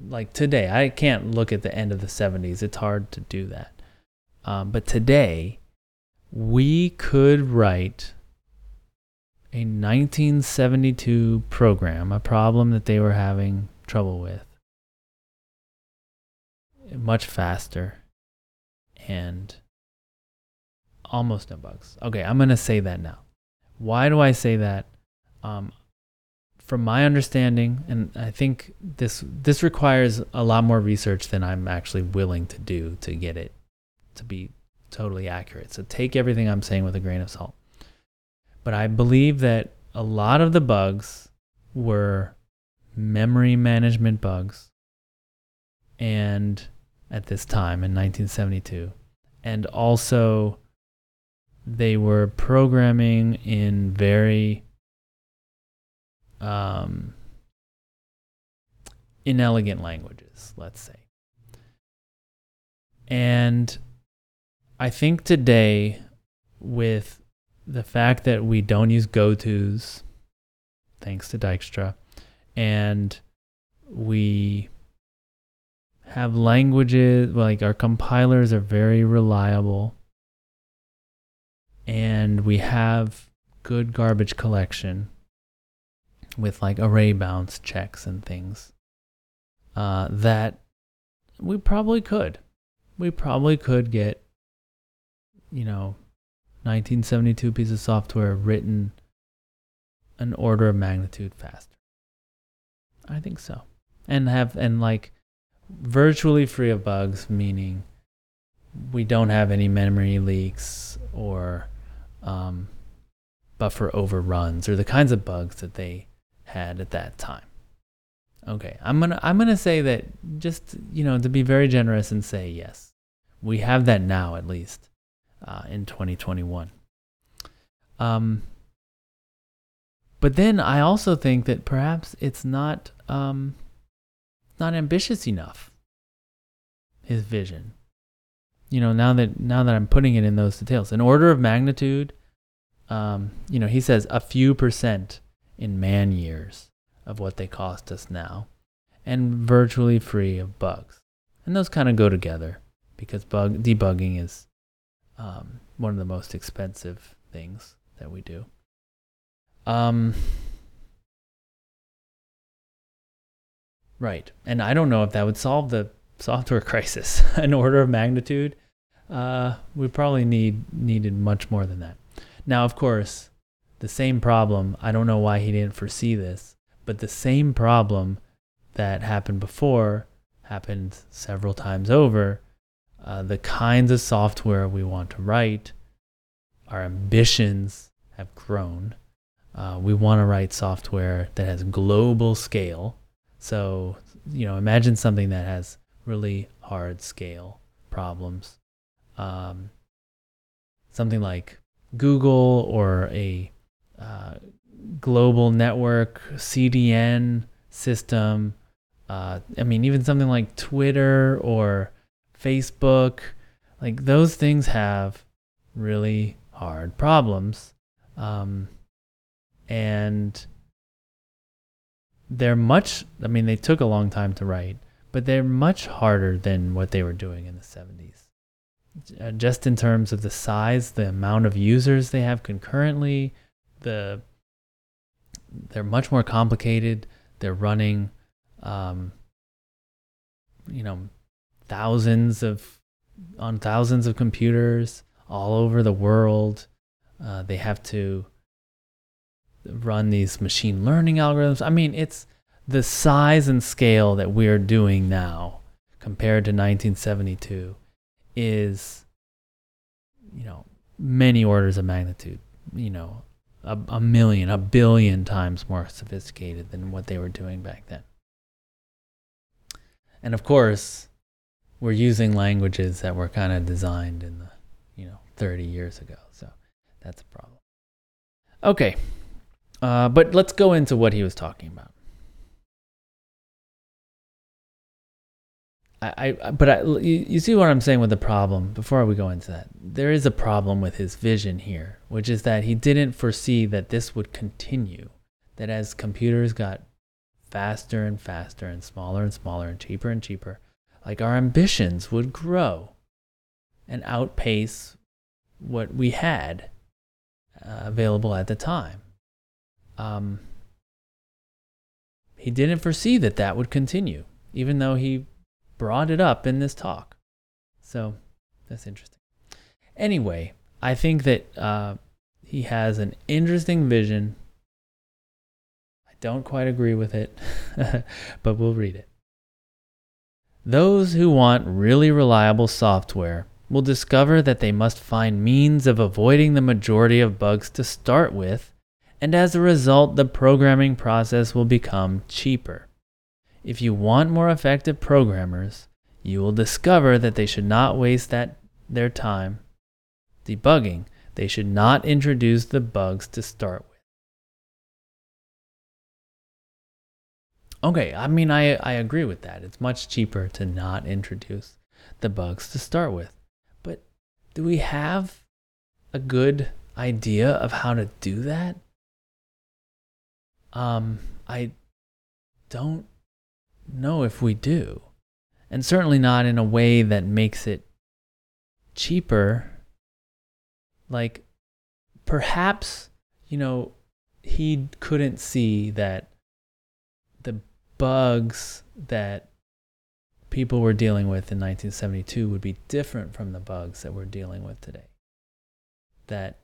like today, I can't look at the end of the 70s. It's hard to do that. Um, but today, we could write a 1972 program, a problem that they were having trouble with, much faster and almost no bugs. Okay, I'm going to say that now. Why do I say that? Um, from my understanding, and I think this this requires a lot more research than I'm actually willing to do to get it to be totally accurate. So take everything I'm saying with a grain of salt. But I believe that a lot of the bugs were memory management bugs and at this time in 1972 and also they were programming in very um, inelegant languages, let's say. And I think today, with the fact that we don't use gotos, thanks to Dijkstra, and we have languages like our compilers are very reliable and we have good garbage collection with like array bounds checks and things uh, that we probably could. We probably could get, you know, 1972 piece of software written an order of magnitude faster. I think so. And have, and like virtually free of bugs, meaning we don't have any memory leaks or um, buffer overruns or the kinds of bugs that they had at that time. Okay, I'm gonna I'm gonna say that just you know to be very generous and say yes, we have that now at least uh, in 2021. Um, but then I also think that perhaps it's not um, not ambitious enough. His vision, you know, now that now that I'm putting it in those details, an order of magnitude. Um, you know, he says a few percent in man years of what they cost us now and virtually free of bugs. And those kind of go together because bug debugging is um, one of the most expensive things that we do. Um, right. And I don't know if that would solve the software crisis. An order of magnitude, uh, we probably need needed much more than that. Now, of course, the same problem. I don't know why he didn't foresee this, but the same problem that happened before happened several times over. Uh, the kinds of software we want to write, our ambitions have grown. Uh, we want to write software that has global scale. So, you know, imagine something that has really hard scale problems. Um, something like Google or a uh, global network CDN system. Uh, I mean, even something like Twitter or Facebook, like those things have really hard problems. Um, and they're much, I mean, they took a long time to write, but they're much harder than what they were doing in the 70s. Uh, just in terms of the size, the amount of users they have concurrently, the they're much more complicated. They're running um, you know, thousands of on thousands of computers all over the world. Uh, they have to run these machine learning algorithms. I mean, it's the size and scale that we're doing now compared to 1972 is, you know, many orders of magnitude, you know, a, a million, a billion times more sophisticated than what they were doing back then. And of course, we're using languages that were kind of designed in the, you know, 30 years ago. So that's a problem. Okay. Uh, but let's go into what he was talking about. I, I but I, you, you see what I'm saying with the problem before we go into that. There is a problem with his vision here, which is that he didn't foresee that this would continue. That as computers got faster and faster and smaller and smaller and cheaper and cheaper, like our ambitions would grow and outpace what we had uh, available at the time. Um, he didn't foresee that that would continue, even though he brought it up in this talk. So that's interesting. Anyway, I think that uh, he has an interesting vision. I don't quite agree with it, but we'll read it. Those who want really reliable software will discover that they must find means of avoiding the majority of bugs to start with, and as a result, the programming process will become cheaper. If you want more effective programmers, you will discover that they should not waste that their time debugging. They should not introduce the bugs to start with. Okay, I mean I I agree with that. It's much cheaper to not introduce the bugs to start with. But do we have a good idea of how to do that? Um I don't know if we do. And certainly not in a way that makes it cheaper. Like, perhaps, you know, he couldn't see that bugs that people were dealing with in 1972 would be different from the bugs that we're dealing with today. That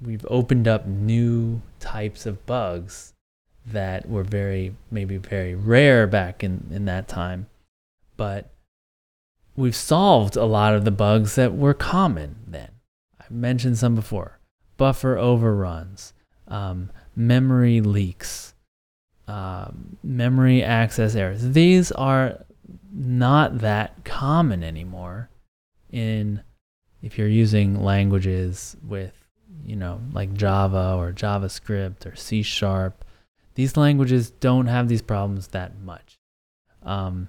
we've opened up new types of bugs that were very maybe very rare back in, in that time. But we've solved a lot of the bugs that were common then. I mentioned some before. Buffer overruns um, memory leaks um, memory access errors these are not that common anymore in if you're using languages with you know like java or javascript or c sharp these languages don't have these problems that much. Um,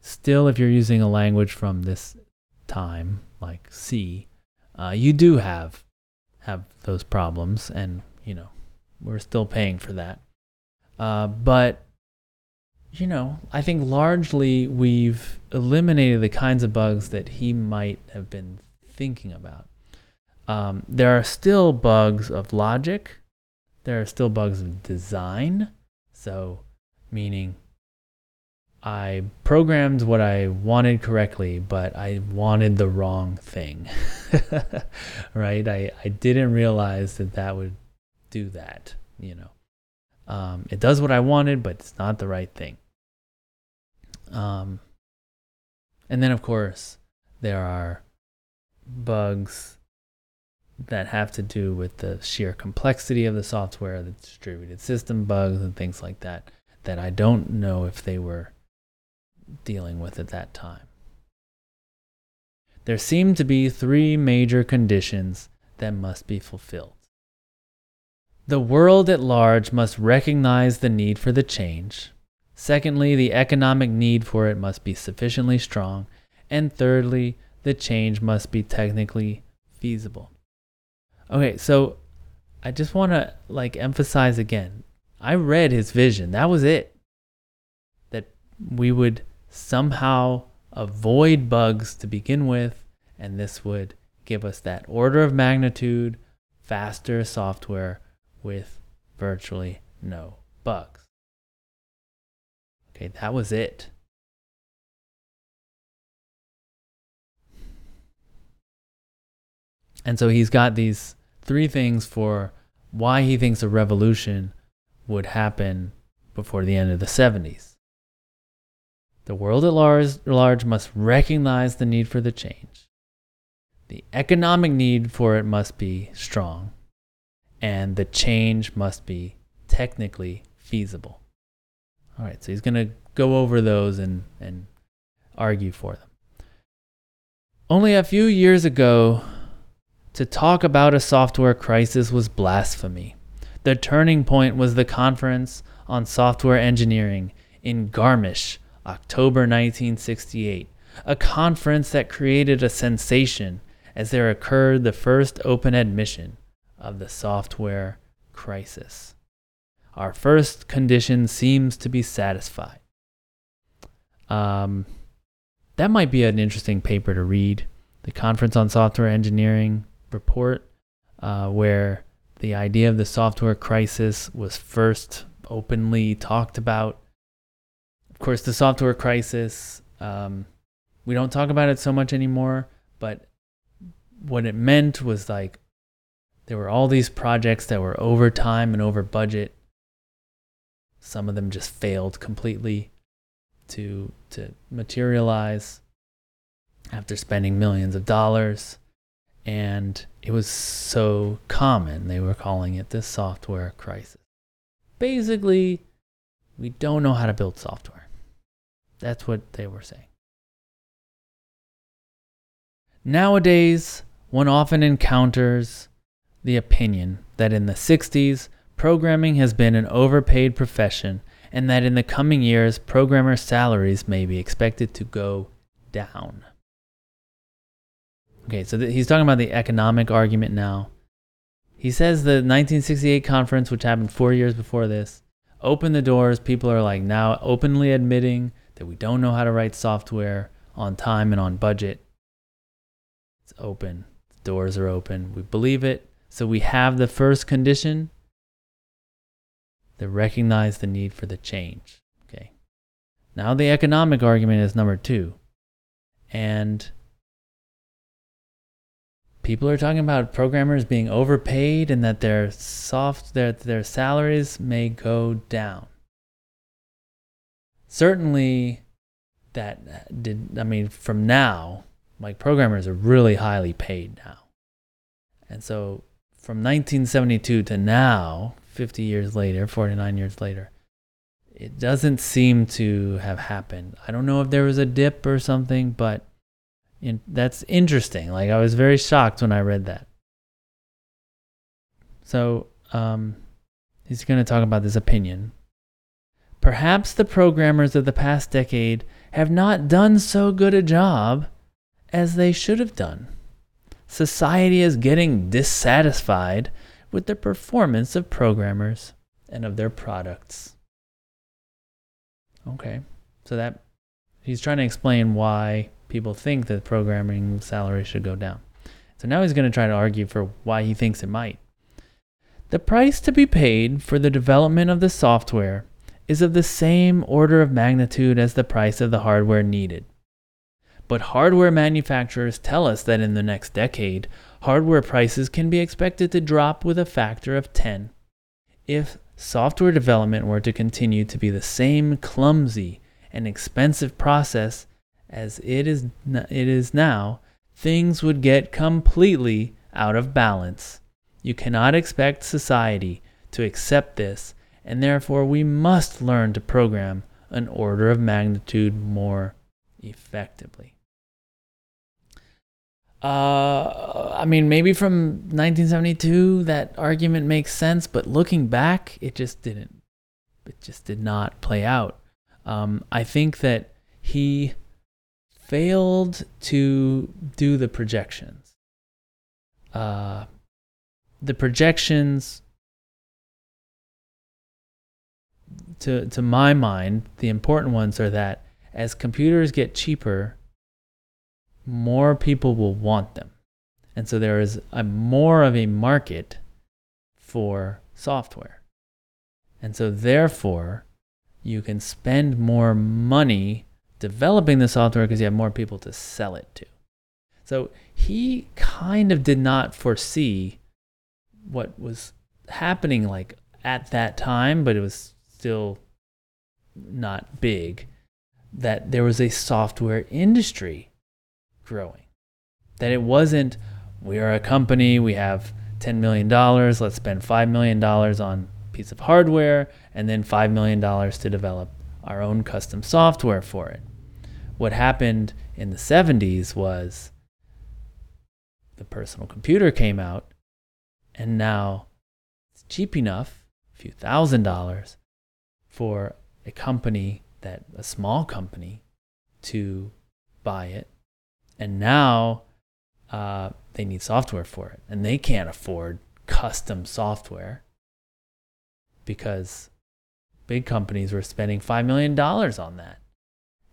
still, if you're using a language from this time, like C, uh, you do have have those problems, and you know we're still paying for that. Uh, but you know, I think largely we've eliminated the kinds of bugs that he might have been thinking about. Um, there are still bugs of logic there are still bugs of design. So, meaning I programmed what I wanted correctly, but I wanted the wrong thing. right? I, I didn't realize that that would do that, you know. Um, it does what I wanted, but it's not the right thing. Um, and then, of course, there are bugs that have to do with the sheer complexity of the software, the distributed system bugs, and things like that, that I don't know if they were dealing with at that time. There seem to be three major conditions that must be fulfilled. The world at large must recognize the need for the change. Secondly, the economic need for it must be sufficiently strong. And thirdly, the change must be technically feasible. Okay, so I just want to like emphasize again. I read his vision. That was it. That we would somehow avoid bugs to begin with, and this would give us that order of magnitude faster software with virtually no bugs. Okay, that was it. And so he's got these three things for why he thinks a revolution would happen before the end of the 70s. The world at large, large, must recognize the need for the change. The economic need for it must be strong and the change must be technically feasible. All right, so he's going to go over those and, and argue for them. Only a few years ago, to talk about a software crisis was blasphemy. The turning point was the conference on software engineering in Garmisch, October 1968, a conference that created a sensation as there occurred the first open admission of the software crisis. Our first condition seems to be satisfied. Um, that might be an interesting paper to read. The Conference on Software Engineering report, uh, where the idea of the software crisis was first openly talked about. Of course, the software crisis, um, we don't talk about it so much anymore, but what it meant was like there were all these projects that were over time and over budget. Some of them just failed completely to to materialize after spending millions of dollars. And it was so common they were calling it the software crisis. Basically we don't know how to build software. That's what they were saying. Nowadays one often encounters the opinion that in the 60s programming has been an overpaid profession and that in the coming years, programmer salaries may be expected to go down. Okay, so th- he's talking about the economic argument now. He says the 1968 conference, which happened four years before this, opened the doors. People are like now openly admitting that we don't know how to write software on time and on budget. It's open. The doors are open. We believe it. So we have the first condition that recognize the need for the change. Okay. Now the economic argument is number two. And people are talking about programmers being overpaid and that their soft their their salaries may go down. Certainly that did I mean from now, like programmers are really highly paid now. And so from 1972 to now, 50 years later, 49 years later, it doesn't seem to have happened. I don't know if there was a dip or something, but in, that's interesting. Like I was very shocked when I read that. So um, he's going to talk about this opinion. Perhaps the programmers of the past decade have not done so good a job as they should have done. Society is getting dissatisfied with the performance of programmers and of their products. Okay, so that he's trying to explain why people think that programming salary should go down. So now he's going to try to argue for why he thinks it might. The price to be paid for the development of the software is of the same order of magnitude as the price of the hardware needed. But hardware manufacturers tell us that in the next decade, hardware prices can be expected to drop with a factor of 10 if software development were to continue to be the same clumsy and expensive process as it is, it is now, things would get completely out of balance. You cannot expect society to accept this, and therefore we must learn to program an order of magnitude more effectively. Uh, I mean, maybe from 1972 that argument makes sense, but looking back, it just didn't. It just did not play out. Um, I think that he failed to do the projections. Uh, the projections, to to my mind, the important ones are that as computers get cheaper, more people will want them. And so there is a more of a market for software. And so therefore, you can spend more money developing the software because you have more people to sell it to. So he kind of did not foresee what was happening like at that time, but it was still not big, that there was a software industry growing. That it wasn't, we are a company, we have $10 million, let's spend $5 million on a piece of hardware, and then $5 million to develop our own custom software for it. What happened in the 70s was the personal computer came out, and now it's cheap enough, a few thousand dollars, for a company that a small company to buy it, and now uh, they need software for it, and they can't afford custom software because big companies were spending $5 million on that.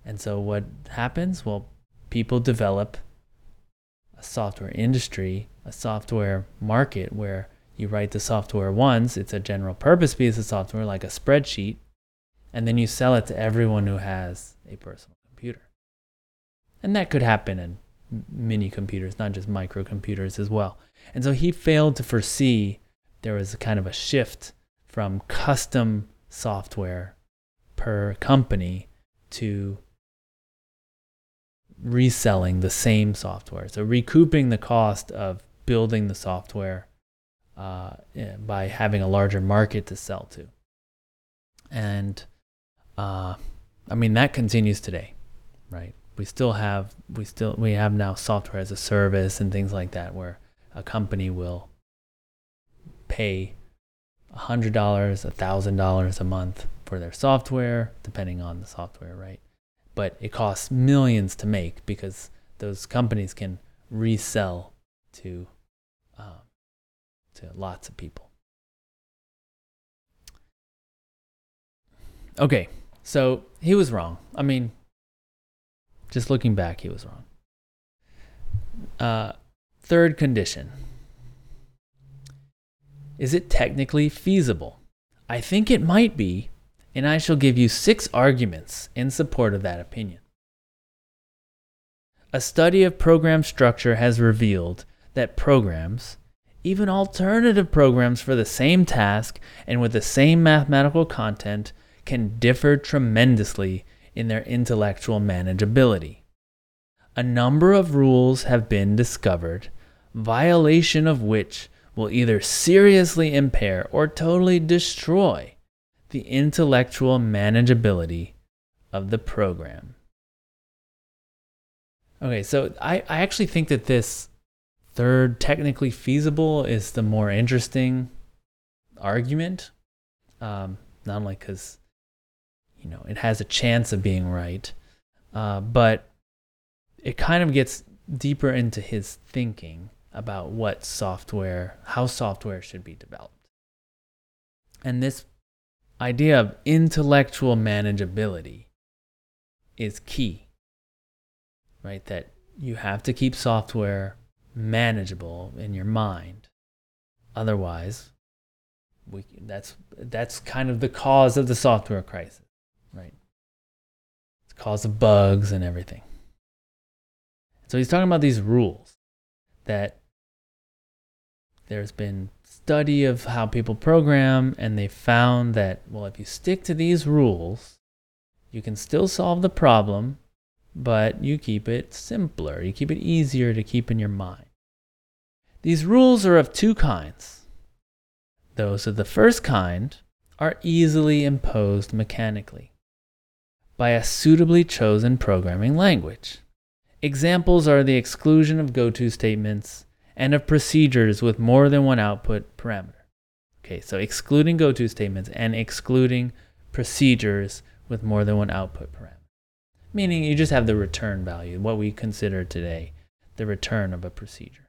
And so what happens? Well, people develop a software industry, a software market where you write the software once, it's a general purpose piece of software like a spreadsheet, and then you sell it to everyone who has a personal computer. And that could happen in mini computers, not just microcomputers as well. And so he failed to foresee there was a kind of a shift from custom software per company to reselling the same software. So recouping the cost of building the software uh, by having a larger market to sell to. And uh, I mean that continues today, right? We still have we still we have now software as a service and things like that where a company will pay $100, $1,000 a month for their software, depending on the software, right? But it costs millions to make because those companies can resell to um, to lots of people. Okay, so he was wrong. I mean, just looking back, he was wrong. Uh, third condition is it technically feasible? I think it might be, and I shall give you six arguments in support of that opinion. A study of program structure has revealed that programs, even alternative programs for the same task and with the same mathematical content, can differ tremendously in their intellectual manageability. A number of rules have been discovered, violation of which will either seriously impair or totally destroy the intellectual manageability of the program. Okay, so I, I actually think that this third technically feasible is the more interesting argument. Um, not only because, you know, it has a chance of being right, uh, but it kind of gets deeper into his thinking about what software, how software should be developed. And this idea of intellectual manageability is key, right? That you have to keep software manageable in your mind. Otherwise, we, that's, that's kind of the cause of the software crisis? It's cause of bugs and everything. So he's talking about these rules that there's been study of how people program and they found that well if you stick to these rules you can still solve the problem but you keep it simpler. You keep it easier to keep in your mind. These rules are of two kinds those of the first kind are easily imposed mechanically by a suitably chosen programming language examples are the exclusion of goto statements and of procedures with more than one output parameter. Okay, so excluding goto statements and excluding procedures with more than one output parameter. Meaning you just have the return value, what we consider today the return of a procedure.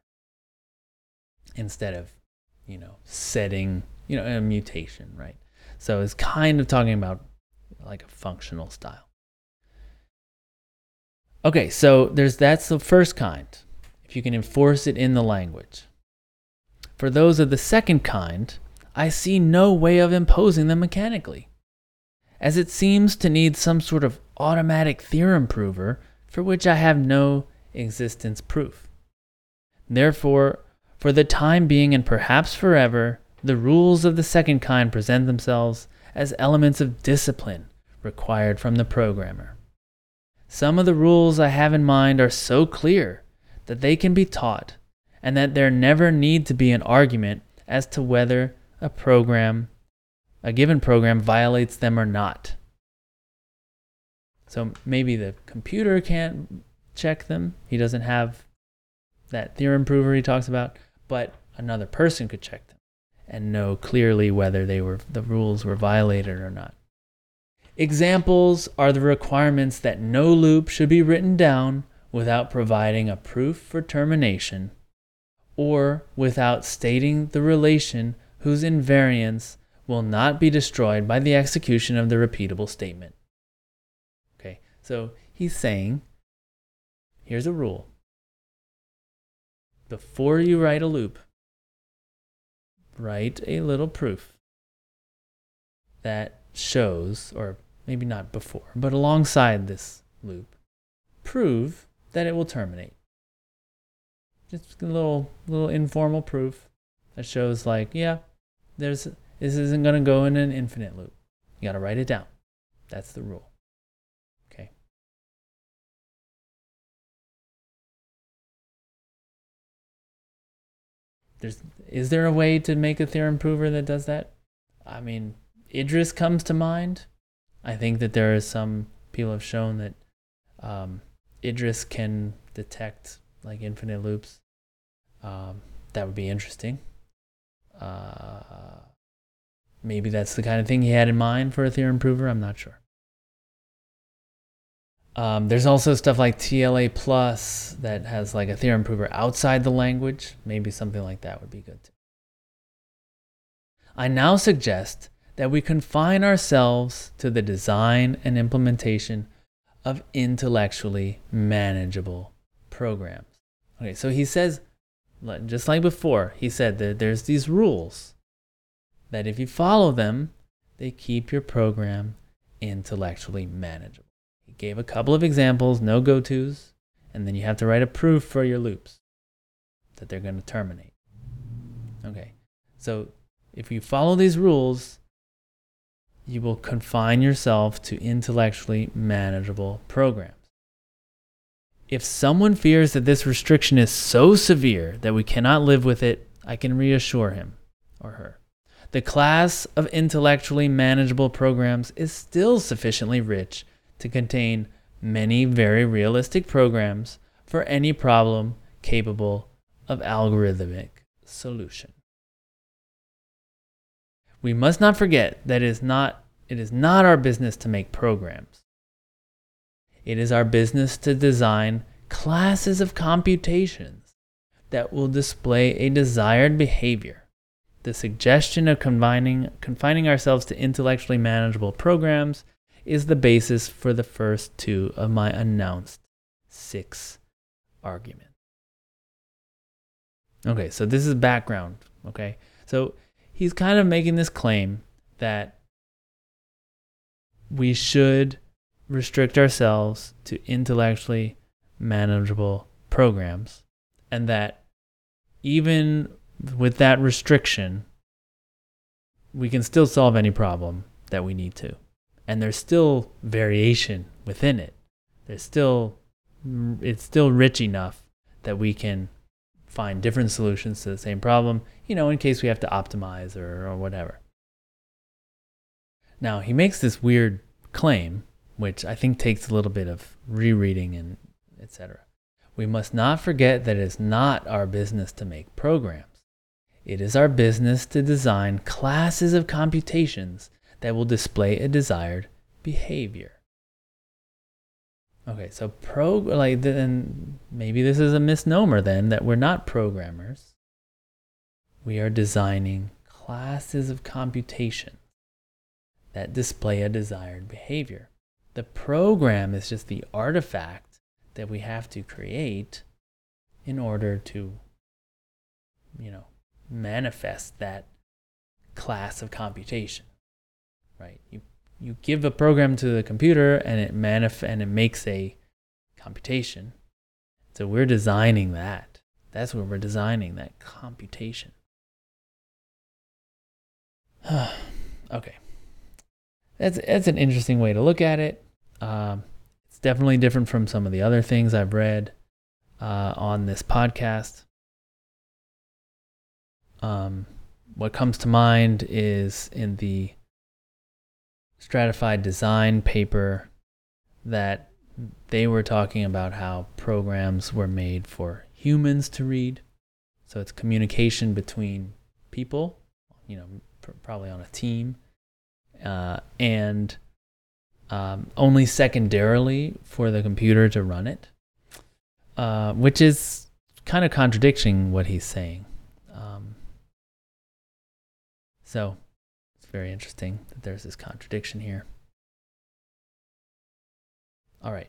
Instead of, you know, setting, you know, a mutation, right? So it's kind of talking about like a functional style. Okay, so there's that's the first kind if you can enforce it in the language. For those of the second kind, I see no way of imposing them mechanically, as it seems to need some sort of automatic theorem prover for which I have no existence proof. Therefore, for the time being and perhaps forever, the rules of the second kind present themselves as elements of discipline required from the programmer. Some of the rules I have in mind are so clear that they can be taught, and that there never need to be an argument as to whether a program, a given program, violates them or not. So maybe the computer can't check them. He doesn't have that theorem prover he talks about, but another person could check them and know clearly whether they were the rules were violated or not. Examples are the requirements that no loop should be written down without providing a proof for termination or without stating the relation whose invariance will not be destroyed by the execution of the repeatable statement. Okay, so he's saying here's a rule. Before you write a loop, write a little proof that shows, or maybe not before, but alongside this loop, prove that it will terminate. Just a little little informal proof that shows like, yeah, there's this isn't gonna go in an infinite loop. You gotta write it down. That's the rule. Okay. There's is there a way to make a theorem prover that does that? I mean, Idris comes to mind. I think that there are some people have shown that um, Idris can detect like infinite loops. Um, that would be interesting. Uh, maybe that's the kind of thing he had in mind for a theorem prover. I'm not sure. Um, there's also stuff like TLA plus that has like a theorem prover outside the language. Maybe something like that would be good too. I now suggest that we confine ourselves to the design and implementation of intellectually manageable programs. Okay, so he says, just like before, he said that there's these rules that if you follow them, they keep your program intellectually manageable. He gave a couple of examples, no go tos, and then you have to write a proof for your loops that they're going to terminate. Okay, so if you follow these rules, you will confine yourself to intellectually manageable programs. If someone fears that this restriction is so severe that we cannot live with it, I can reassure him or her. The class of intellectually manageable programs is still sufficiently rich to contain many very realistic programs for any problem capable of algorithmic solution. We must not forget that it is not, it is not our business to make programs. It is our business to design classes of computations that will display a desired behavior. The suggestion of confining, confining ourselves to intellectually manageable programs is the basis for the first two of my announced six arguments. Okay, so this is background. Okay, so he's kind of making this claim that we should restrict ourselves to intellectually manageable programs and that even with that restriction we can still solve any problem that we need to. And there's still variation within it. There's still it's still rich enough that we can find different solutions to the same problem, you know, in case we have to optimize or, or whatever. Now, he makes this weird claim, which I think takes a little bit of rereading and etc. We must not forget that it is not our business to make programs. It is our business to design classes of computations that will display a desired behavior. Okay, so pro like then maybe this is a misnomer then that we're not programmers. We are designing classes of computation that display a desired behavior. The program is just the artifact that we have to create in order to you know manifest that class of computation. Right? You you give a program to the computer and it manif- and it makes a computation. So we're designing that. That's where we're designing that computation. okay. That's that's an interesting way to look at it. Um, it's definitely different from some of the other things I've read uh, on this podcast. Um, what comes to mind is in the stratified design paper that they were talking about how programs were made for humans to read. So it's communication between people, you know, pr- probably on a team, uh, and um, only secondarily for the computer to run it, uh, which is kind of contradicting what he's saying. Um, so very interesting that there's this contradiction here. All right.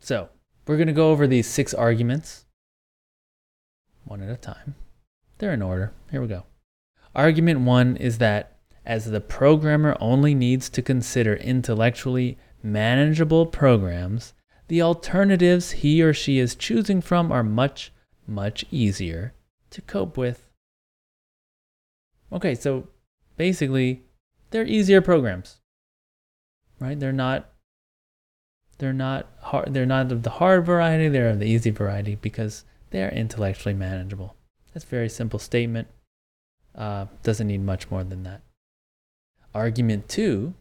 So we're going to go over these six arguments one at a time. They're in order. Here we go. Argument one is that as the programmer only needs to consider intellectually manageable programs, the alternatives he or she is choosing from are much, much easier to cope with. Okay, so basically, they're easier programs, right? They're not. They're not hard. They're not of the hard variety. They're of the easy variety because they are intellectually manageable. That's a very simple statement. Uh, doesn't need much more than that. Argument two.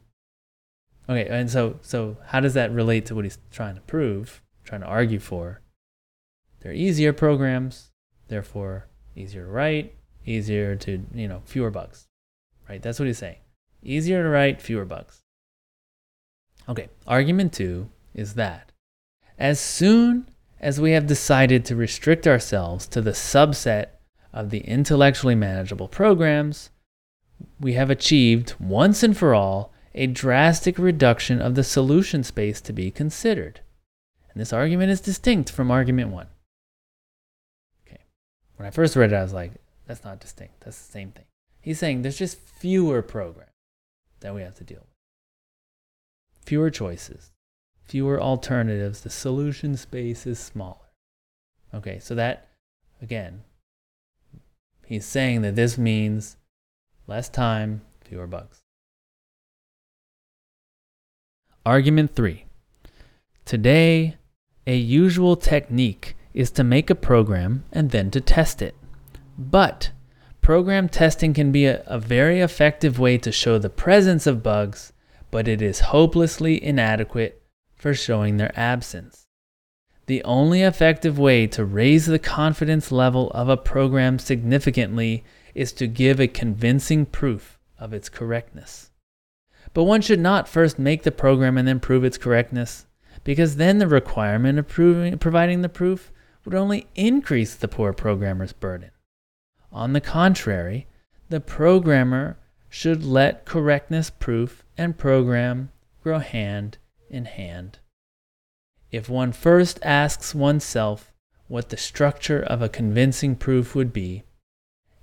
Okay, and so so how does that relate to what he's trying to prove, trying to argue for? They're easier programs, therefore easier to write, easier to you know fewer bugs, right? That's what he's saying. Easier to write, fewer bugs. Okay, argument two is that as soon as we have decided to restrict ourselves to the subset of the intellectually manageable programs, we have achieved once and for all a drastic reduction of the solution space to be considered. And this argument is distinct from argument one. Okay. When I first read it, I was like, that's not distinct. That's the same thing. He's saying there's just fewer programs that we have to deal with, fewer choices, fewer alternatives. The solution space is smaller. Okay, so that, again, he's saying that this means less time, fewer bugs. Argument 3. Today, a usual technique is to make a program and then to test it. But program testing can be a, a, very effective way to show the presence of bugs, but it is hopelessly inadequate for showing their absence. The only effective way to raise the confidence level of a program significantly is to give a convincing proof of its correctness. But one should not first make the program and then prove its correctness, because then the requirement of proving, providing the proof would only increase the poor programmer's burden. On the contrary, the programmer should let correctness proof and program grow hand in hand. If one first asks oneself what the structure of a convincing proof would be,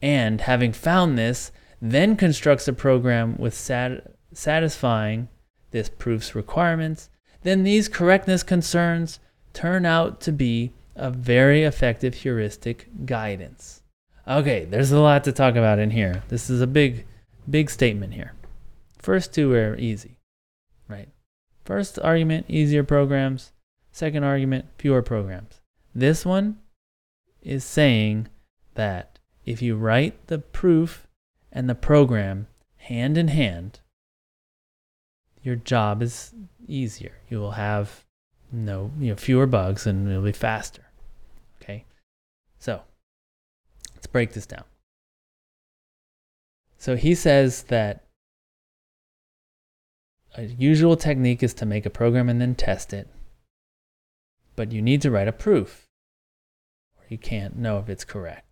and having found this, then constructs a program with sat- satisfying this proof's requirements, then these correctness concerns turn out to be a very effective heuristic guidance. Okay, there's a lot to talk about in here. This is a big, big statement here. First two are easy, right? First argument, easier programs. Second argument, fewer programs. This one is saying that if you write the proof and the program hand in hand, your job is easier. You will have no, you know, fewer bugs and it'll be faster. Okay. So let's break this down. So he says that a usual technique is to make a program and then test it, but you need to write a proof or you can't know if it's correct.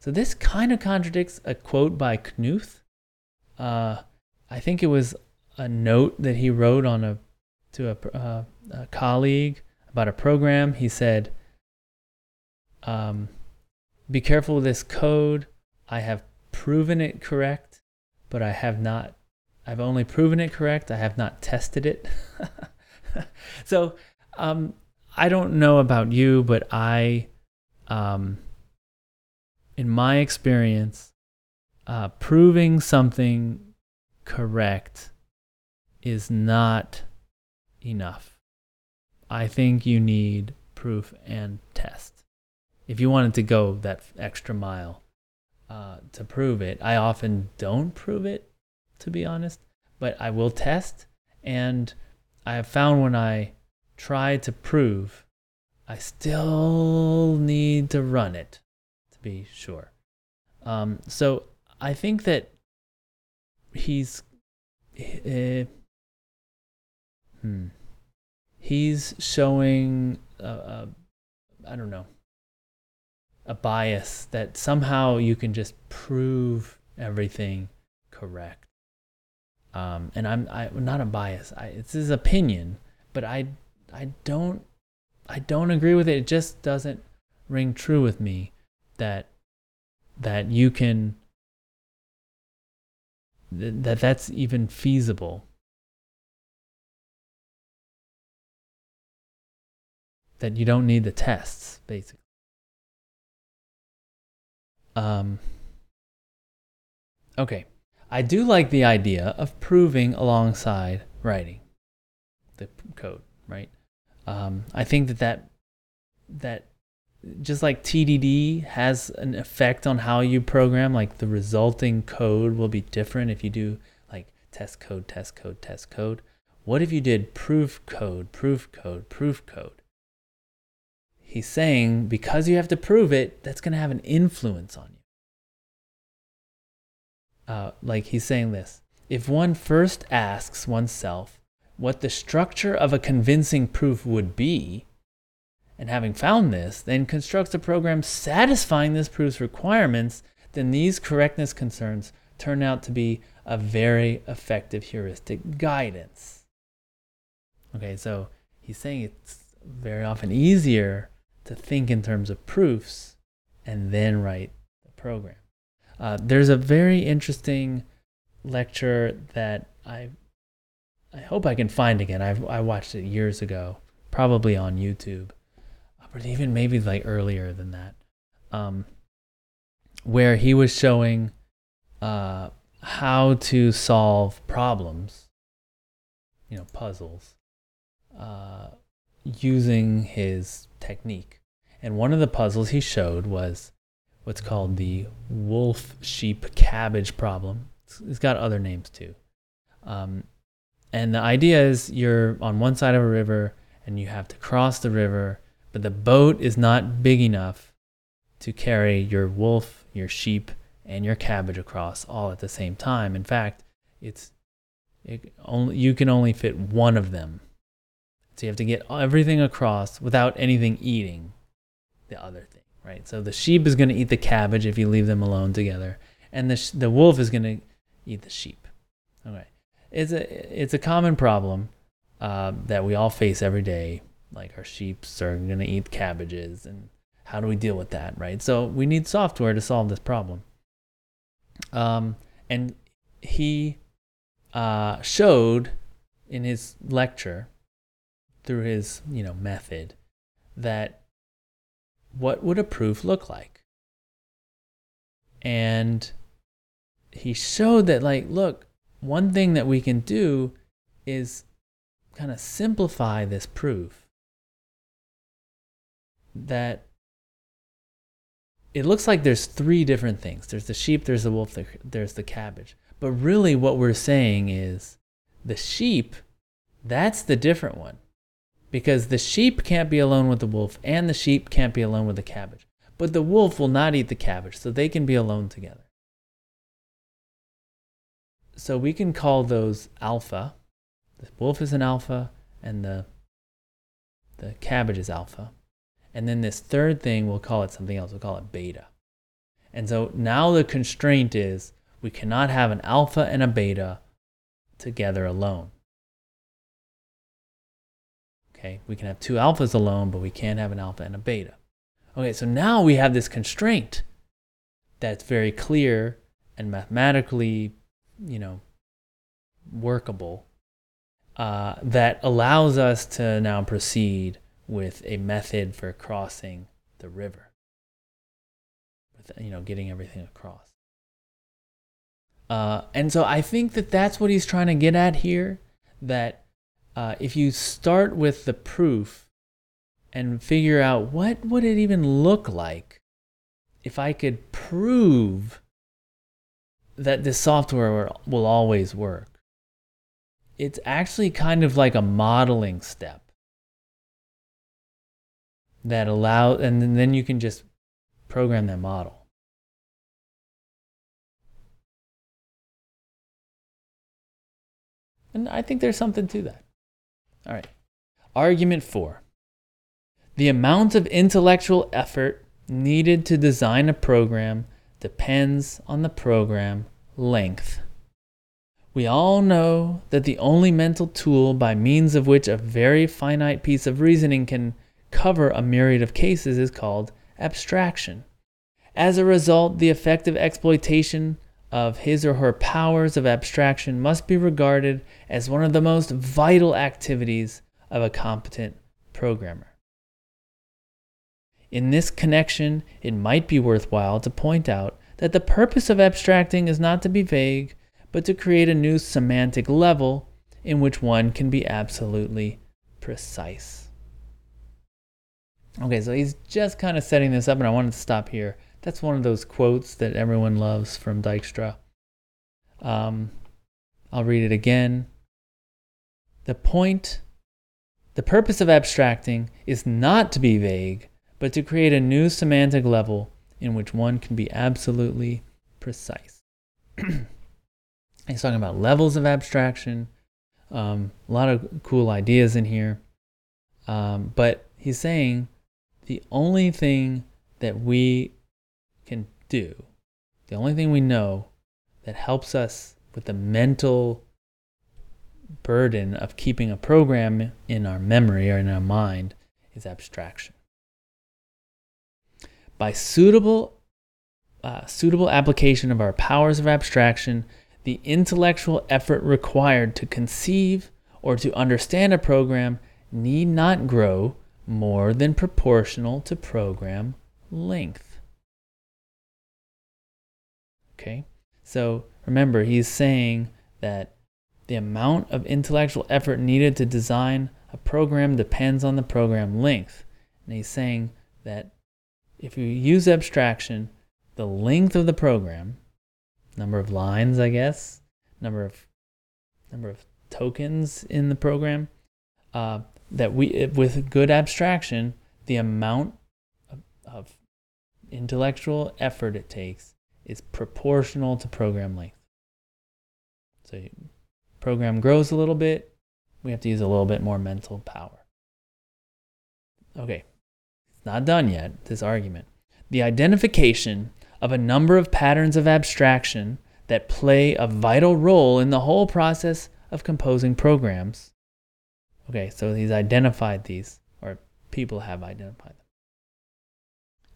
So this kind of contradicts a quote by Knuth. Uh, I think it was a note that he wrote on a to a, uh, a colleague about a program. He said, um, "Be careful with this code. I have proven it correct, but I have not. I've only proven it correct. I have not tested it." so um, I don't know about you, but I um, in my experience, uh, proving something correct is not enough. I think you need proof and test. If you wanted to go that extra mile uh, to prove it, I often don't prove it, to be honest, but I will test. And I have found when I try to prove, I still need to run it to be sure. Um, so I think that he's uh, hmm, he's showing uh, uh, I don't know a bias that somehow you can just prove everything correct. Um, and I'm I not a bias. It's his opinion, but I I don't I don't agree with it. It just doesn't ring true with me that that you can that that's even feasible. That you don't need the tests, basically. Um, okay. I do like the idea of proving alongside writing the code, right? Um, I think that that, that just like TDD has an effect on how you program, like the resulting code will be different if you do like test code, test code, test code. What if you did proof code, proof code, proof code? He's saying because you have to prove it, that's going to have an influence on you. Uh, like he's saying this if one first asks oneself what the structure of a convincing proof would be, and having found this, then constructs a program satisfying this proof's requirements, then these correctness concerns turn out to be a very effective heuristic guidance. Okay, so he's saying it's very often easier to think in terms of proofs and then write the program. Uh, there's a very interesting lecture that I I hope I can find again. i I watched it years ago, probably on YouTube but even maybe like earlier than that, um, where he was showing uh, how to solve problems, you know, puzzles, uh, using his technique. And one of the puzzles he showed was what's called the wolf sheep cabbage problem. it's, got other names too. Um, and the idea is you're on one side of a river and you have to cross the river but the boat is not big enough to carry your wolf, your sheep, and your cabbage across all at the same time. In fact, it's it only you can only fit one of them. So you have to get everything across without anything eating the other thing, right? So the sheep is going to eat the cabbage if you leave them alone together, and the the wolf is going to eat the sheep. Okay, it's a it's a common problem uh, that we all face every day like our sheep are going to eat cabbages and how do we deal with that right so we need software to solve this problem um, and he uh, showed in his lecture through his you know method that what would a proof look like and he showed that like look one thing that we can do is kind of simplify this proof that it looks like there's three different things there's the sheep, there's the wolf, there's the cabbage. But really, what we're saying is the sheep, that's the different one. Because the sheep can't be alone with the wolf, and the sheep can't be alone with the cabbage. But the wolf will not eat the cabbage, so they can be alone together. So we can call those alpha. The wolf is an alpha, and the, the cabbage is alpha. And then this third thing, we'll call it something else. We'll call it beta. And so now the constraint is we cannot have an alpha and a beta together alone. Okay, we can have two alphas alone, but we can't have an alpha and a beta. Okay, so now we have this constraint that's very clear and mathematically, you know, workable uh, that allows us to now proceed with a method for crossing the river. with you know getting everything across. Uh, and so I think that that's what he's trying to get at here. That uh, if you start with the proof and figure out what would it even look like if I could prove that this software will always work. It's actually kind of like a modeling step that allow and then you can just program that model. And I think there's something to that. All right. Argument four. The amount of intellectual effort needed to design a program depends on the program length. We all know that the only mental tool by means of which a very finite piece of reasoning can cover a myriad of cases is called abstraction. As a result, the effective exploitation of his or her powers of abstraction must be regarded as one of the most vital activities of a competent programmer. In this connection, it might be worthwhile to point out that the purpose of abstracting is not to be vague, but to create a new semantic level in which one can be absolutely precise. Okay, so he's just kind of setting this up, and I wanted to stop here that's one of those quotes that everyone loves from Dijkstra. Um, I'll read it again. The point, the purpose of abstracting is not to be vague, but to create a new semantic level in which one can be absolutely precise. He's talking about levels of abstraction, um, a lot of cool ideas in here. Um, but he's saying the only thing that we can do, the only thing we know that helps us with the mental burden of keeping a program in our memory or in our mind is abstraction. By suitable, uh, suitable application of our powers of abstraction, the intellectual effort required to conceive or to understand a program need not grow more than proportional to program length. Okay? So remember, he's saying that the amount of intellectual effort needed to design a program depends on the program length. And he's saying that if you use abstraction, the length of the program, number of lines, I guess, number of number of tokens in the program, uh, that we with good abstraction, the amount of, of intellectual effort it takes is proportional to program length. So program grows a little bit, we have to use a little bit more mental power. Okay, it's not done yet, this argument. The identification of a number of patterns of abstraction that play a vital role in the whole process of composing programs. Okay, so he's identified these, or people have identified them.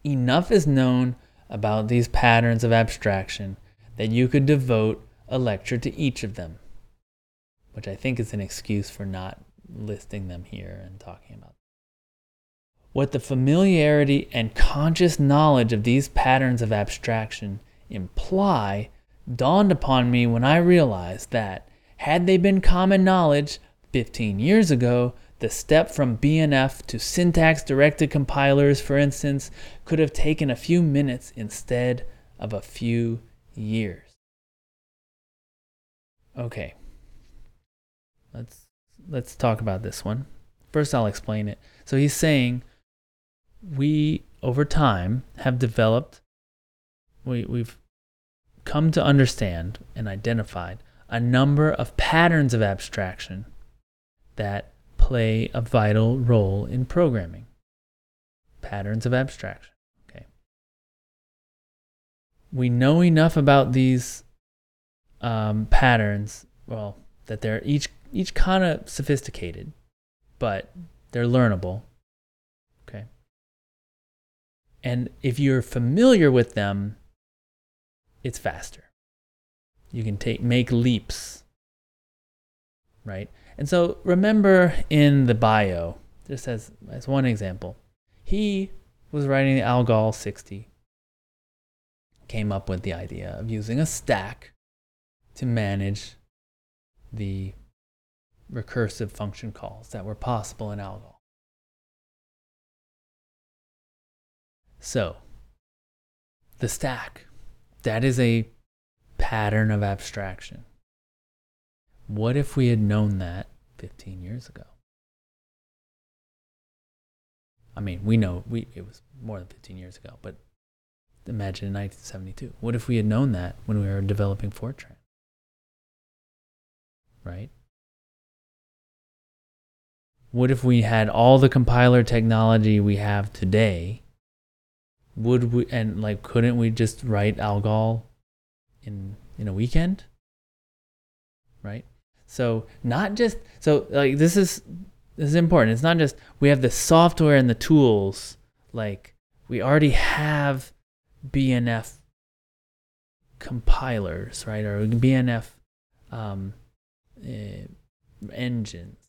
Enough is known about these patterns of abstraction that you could devote a lecture to each of them, which I think is an excuse for not listing them here and talking about. Them. What the familiarity and conscious knowledge of these patterns of abstraction imply dawned upon me when I realized that, had they been common knowledge 15 years ago, the step from BNF to syntax directed compilers, for instance, could have taken a few minutes instead of a few years. Okay. Let's let's talk about this one. First I'll explain it. So he's saying we over time have developed we we've come to understand and identified a number of patterns of abstraction that play a vital role in programming. Patterns of abstraction. Okay. We know enough about these um, patterns, well, that they're each each kind of sophisticated, but they're learnable. Okay. And if you're familiar with them, it's faster. You can take make leaps. Right? And so remember in the bio, just as, as one example, he was writing the Algol 60. came up with the idea of using a stack to manage the recursive function calls that were possible in ALGOL. So, the stack, that is a pattern of abstraction. What if we had known that 15 years ago? I mean, we know we it was more than 15 years ago, but imagine in 1972. What if we had known that when we were developing Fortran? Right? What if we had all the compiler technology we have today? Would we and like couldn't we just write Algol in in a weekend? Right? So not just so like this is this is important. It's not just we have the software and the tools like we already have BNF compilers, right? Or BNF um, uh, engines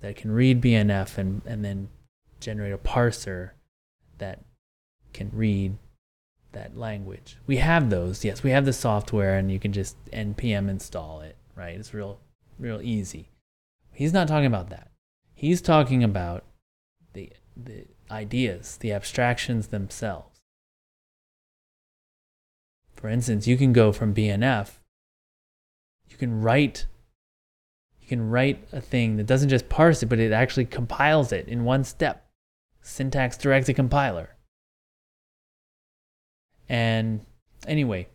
that can read BNF and, and then generate a parser that can read that language. We have those, yes. We have the software and you can just npm install it, right? It's real real easy. He's not talking about that. He's talking about the the ideas, the abstractions themselves. For instance, you can go from BNF, you can write you can write a thing that doesn't just parse it, but it actually compiles it in one step. Syntax directed compiler. And anyway,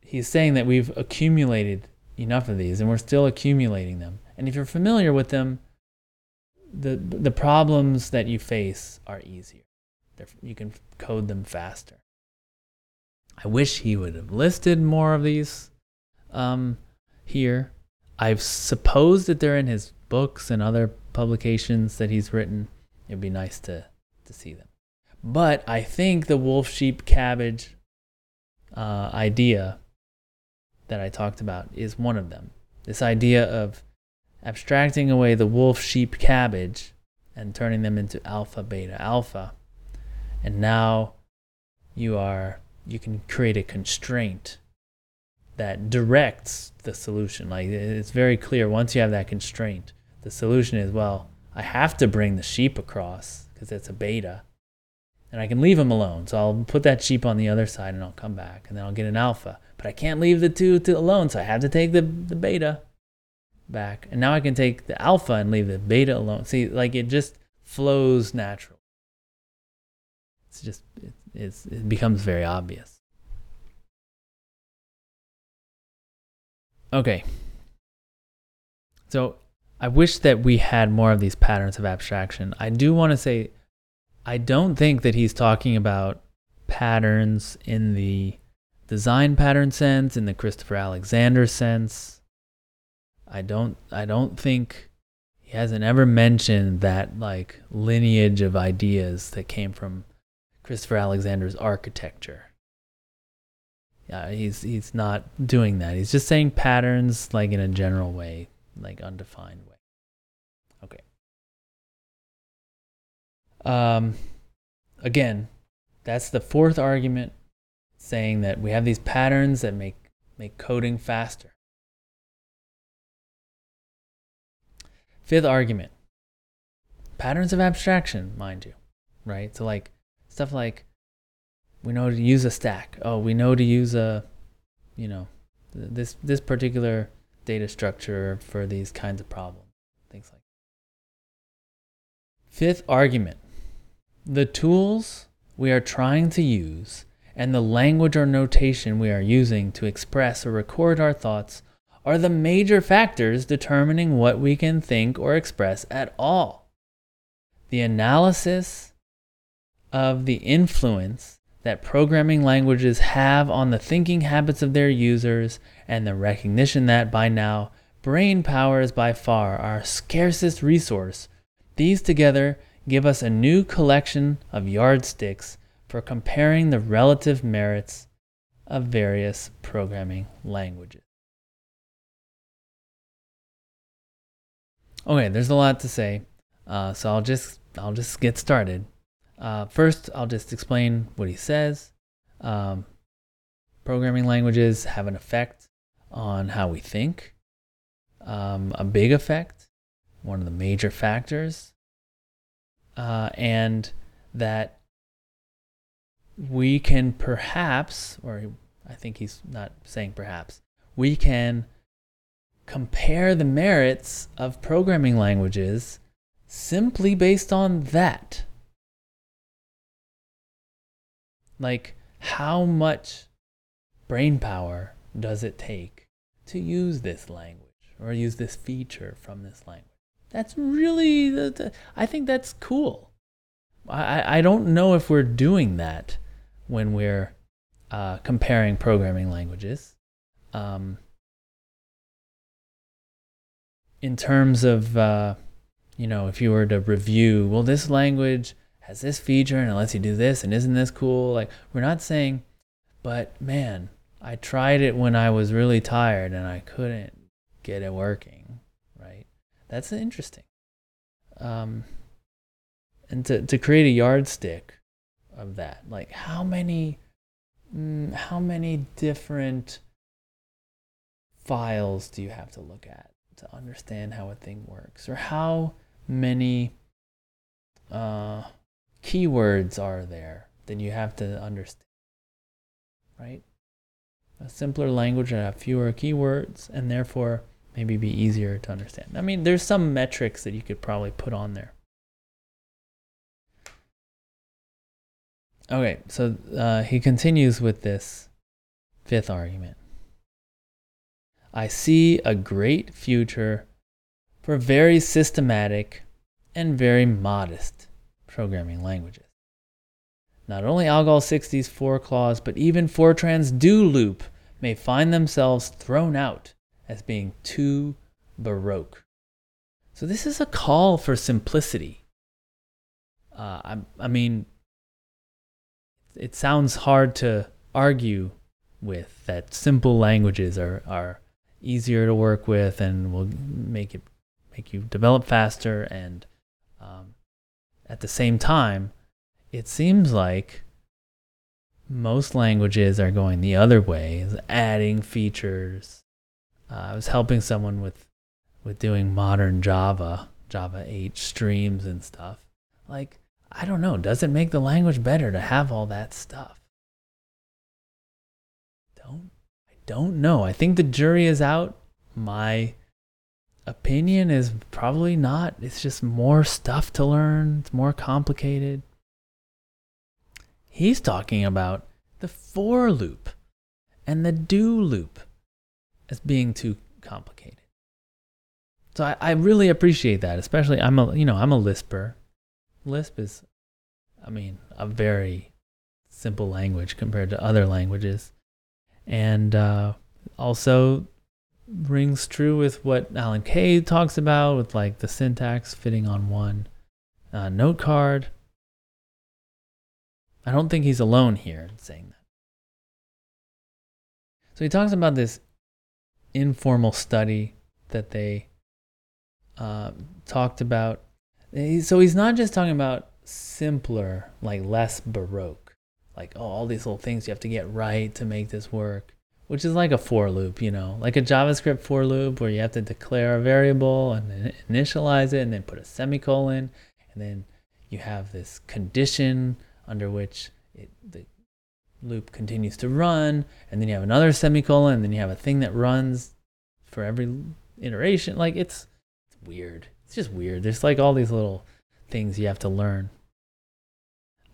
he's saying that we've accumulated enough of these and we're still accumulating them. And if you're familiar with them, the the problems that you face are easier. They're, you can code them faster. I wish he would have listed more of these um, here. I've supposed that they're in his books and other publications that he's written. It'd be nice to, to see them. But I think the wolf, sheep, cabbage uh, idea that I talked about is one of them. This idea of abstracting away the wolf, sheep, cabbage and turning them into alpha, beta, alpha. And now you are you can create a constraint that directs the solution. Like it's very clear once you have that constraint, the solution is well, I have to bring the sheep across because it's a beta. And I can leave them alone. So I'll put that sheep on the other side and I'll come back and then I'll get an alpha. But I can't leave the two to alone, so I have to take the, the beta back. And now I can take the alpha and leave the beta alone. See, like it just flows natural. It's just, it, it's, it becomes very obvious. Okay. So I wish that we had more of these patterns of abstraction. I do want to say, I don't think that he's talking about patterns in the design pattern sense, in the Christopher Alexander sense. I don't I don't think he hasn't ever mentioned that like lineage of ideas that came from Christopher Alexander's architecture. Yeah, he's he's not doing that. He's just saying patterns like in a general way, like undefined way. Okay. Um again, that's the fourth argument saying that we have these patterns that make make coding faster. Fifth argument patterns of abstraction, mind you, right? So, like stuff like we know to use a stack. Oh, we know to use a, you know, this this particular data structure for these kinds of problems, things like. Fifth argument the tools we are trying to use and the language or notation we are using to express or record our thoughts are the major factors determining what we can think or express at all. The analysis of the influence that programming languages have on the thinking habits of their users and the recognition that by now brain power is by far our scarcest resource, these together give us a new collection of yardsticks for comparing the relative merits of various programming languages. Okay, there's a lot to say, uh, so I'll just I'll just get started. Uh, first, I'll just explain what he says. Um, programming languages have an effect on how we think, um, a big effect, one of the major factors, uh, and that we can perhaps, or I think he's not saying perhaps, we can compare the merits of programming languages simply based on that. Like, how much brain power does it take to use this language or use this feature from this language? That's really, I think that's cool. I, I don't know if we're doing that when we're uh, comparing programming languages. Um, in terms of, uh, you know, if you were to review, well, this language has this feature and it lets you do this, and isn't this cool? Like, we're not saying, but man, I tried it when I was really tired and I couldn't get it working, right? That's interesting. Um, and to, to create a yardstick of that, like how many, mm, how many different files do you have to look at to understand how a thing works, or how many uh, keywords are there that you have to understand, right? A simpler language would have fewer keywords and therefore maybe be easier to understand. I mean, there's some metrics that you could probably put on there. Okay, so uh, he continues with this fifth argument. I see a great future for very systematic and very modest programming languages. Not only Algol 60's for clause, but even Fortran's do loop may find themselves thrown out as being too baroque. So this is a call for simplicity. Uh, I, I mean, it sounds hard to argue with that simple languages are, are easier to work with and will make it make you develop faster and um, at the same time it seems like most languages are going the other way adding features. Uh, i was helping someone with with doing modern java java 8 streams and stuff. Like I don't know. Does it make the language better to have all that stuff? Don't I don't know. I think the jury is out. My opinion is probably not. It's just more stuff to learn. It's more complicated. He's talking about the for loop and the do loop as being too complicated. So I, I really appreciate that, especially I'm a you know, I'm a Lisper. Lisp is, I mean, a very simple language compared to other languages. And uh, also rings true with what Alan Kay talks about with like the syntax fitting on one uh, note card. I don't think he's alone here in saying that. So he talks about this informal study that they uh, talked about so he's not just talking about simpler, like less baroque, like oh, all these little things you have to get right to make this work, which is like a for loop, you know, like a JavaScript for loop where you have to declare a variable and then initialize it and then put a semicolon, and then you have this condition under which it, the loop continues to run, and then you have another semicolon, and then you have a thing that runs for every iteration. Like it's, it's weird it's just weird. There's like all these little things you have to learn.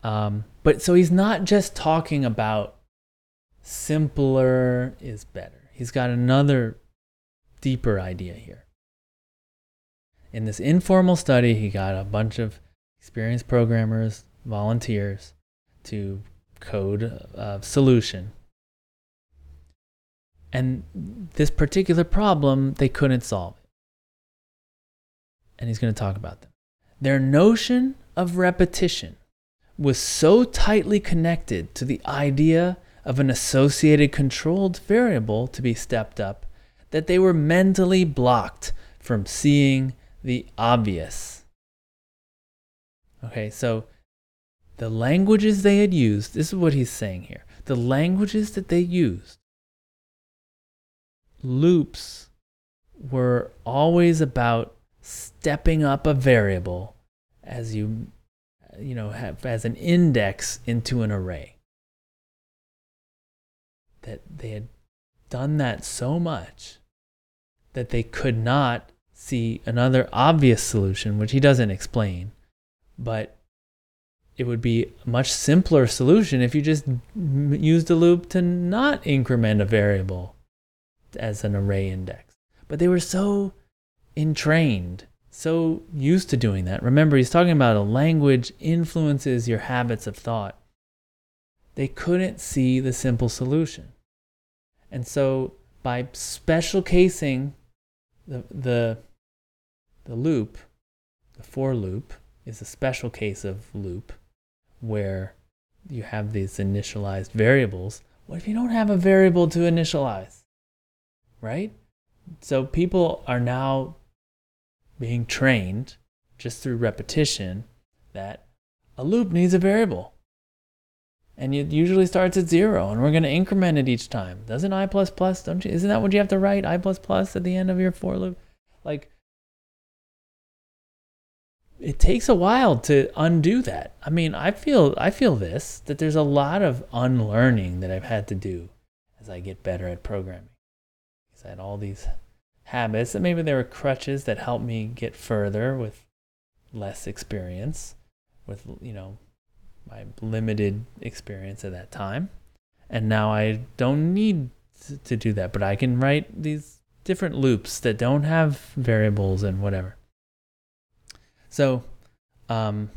Um, but so he's not just talking about simpler is better. He's got another deeper idea here. In this informal study, he got a bunch of experienced programmers, volunteers, to code a solution. And this particular problem, they couldn't solve it and he's going to talk about them. Their notion of repetition was so tightly connected to the idea of an associated controlled variable to be stepped up that they were mentally blocked from seeing the obvious. Okay, so the languages they had used, this is what he's saying here. the languages that they used, loops were always about stepping up a variable as you you know have as an index into an array. That they had done that so much that they could not see another obvious solution which he doesn't explain but it would be a much simpler solution if you just used a loop to not increment a variable as an array index. But they were so entrained, so used to doing that. Remember, he's talking about a language influences your habits of thought. They couldn't see the simple solution. And so by special casing the, the, the loop, the for loop is a special case of loop where you have these initialized variables. What if you don't have a variable to initialize? Right? So people are now being trained just through repetition that a loop needs a variable. And it usually starts at zero, and we're going to increment it each time. Doesn't I plus plus? Don't you? Isn't that what you have to write? I plus plus at the end of your for loop. Like, it takes a while to undo that. I mean, I feel I feel this that there's a lot of unlearning that I've had to do as I get better at programming. Because I had all these habits that maybe there were crutches that helped me get further with less experience, with, you know, my limited experience at that time. And now I don't need to do that, but I can write these different loops that don't have variables and whatever. So, um,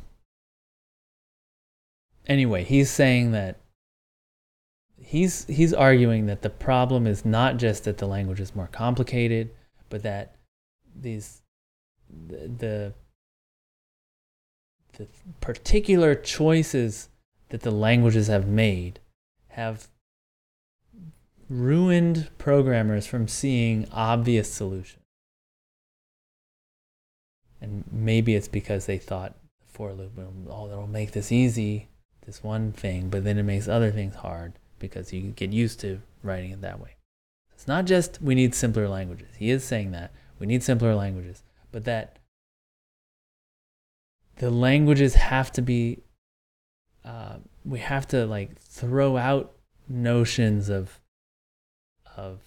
anyway, he's saying that he's he's arguing that the problem is not just that the language is more complicated but that these the, the the particular choices that the languages have made have ruined programmers from seeing obvious solutions. And maybe it's because they thought for loop, oh, that'll make this easy, this one thing, but then it makes other things hard because you get used to writing it that way. It's not just we need simpler languages. He is saying that we need simpler languages, but that the languages have to be, uh, we have to like throw out notions of, of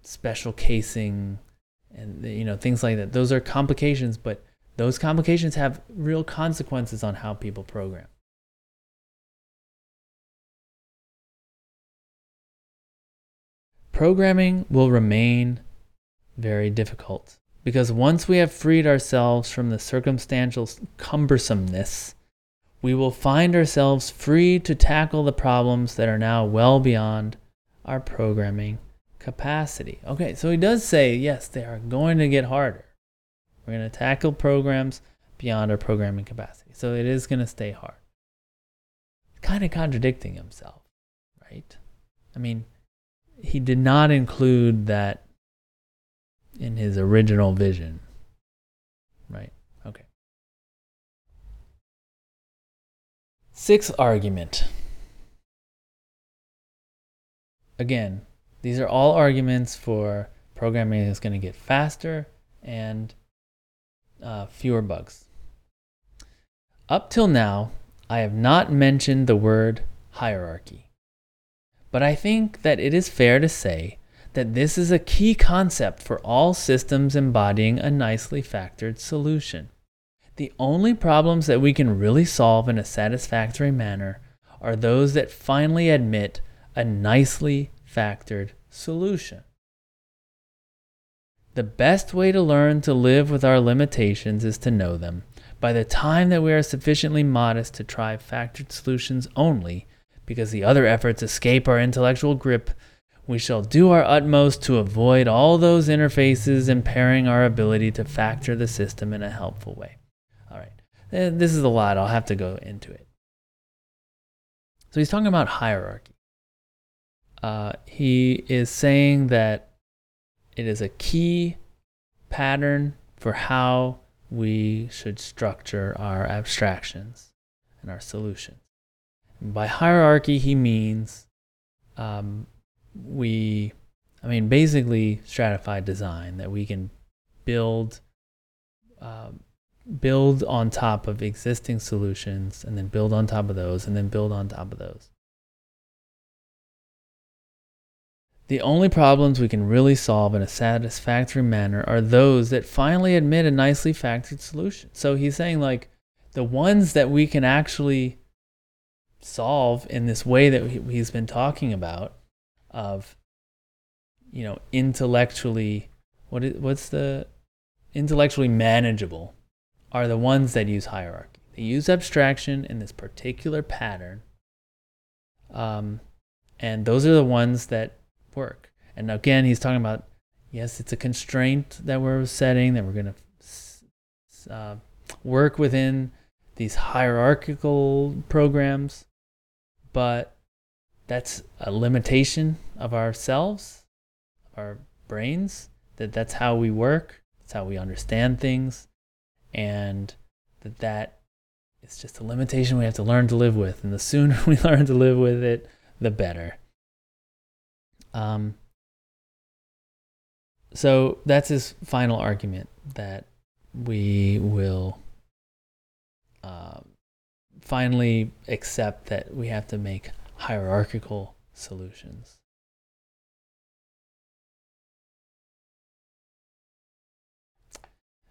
special casing and you know things like that. Those are complications, but those complications have real consequences on how people program. Programming will remain very difficult because once we have freed ourselves from the circumstantial cumbersomeness, we will find ourselves free to tackle the problems that are now well beyond our programming capacity. Okay, so he does say, yes, they are going to get harder. We're going to tackle programs beyond our programming capacity. So it is going to stay hard. Kind of contradicting himself, right? I mean, he did not include that in his original vision. Right? Okay. Sixth argument. Again, these are all arguments for programming is going to get faster and uh, fewer bugs. Up till now, I have not mentioned the word hierarchy. But I think that it is fair to say that this is a key concept for all systems embodying a nicely factored solution. The only problems that we can really solve in a satisfactory manner are those that finally admit a nicely factored solution. The best way to learn to live with our limitations is to know them. By the time that we are sufficiently modest to try factored solutions only, because the other efforts escape our intellectual grip, we shall do our utmost to avoid all those interfaces impairing our ability to factor the system in a helpful way. All right, eh, this is a lot. I'll have to go into it. So he's talking about hierarchy. Uh, he is saying that it is a key pattern for how we should structure our abstractions and our solutions. By hierarchy, he means um, we, I mean, basically stratified design that we can build, uh, build on top of existing solutions, and then build on top of those, and then build on top of those. The only problems we can really solve in a satisfactory manner are those that finally admit a nicely factored solution. So he's saying, like, the ones that we can actually solve in this way that he's been talking about of you know intellectually what is what's the intellectually manageable are the ones that use hierarchy. They use abstraction in this particular pattern um, and those are the ones that work. And again he's talking about yes it's a constraint that we're setting that we're going to uh, work within these hierarchical programs but that's a limitation of ourselves, our brains, that that's how we work, that's how we understand things, and that that is just a limitation we have to learn to live with. And the sooner we learn to live with it, the better. Um, so that's his final argument that we will uh, finally accept that we have to make hierarchical solutions.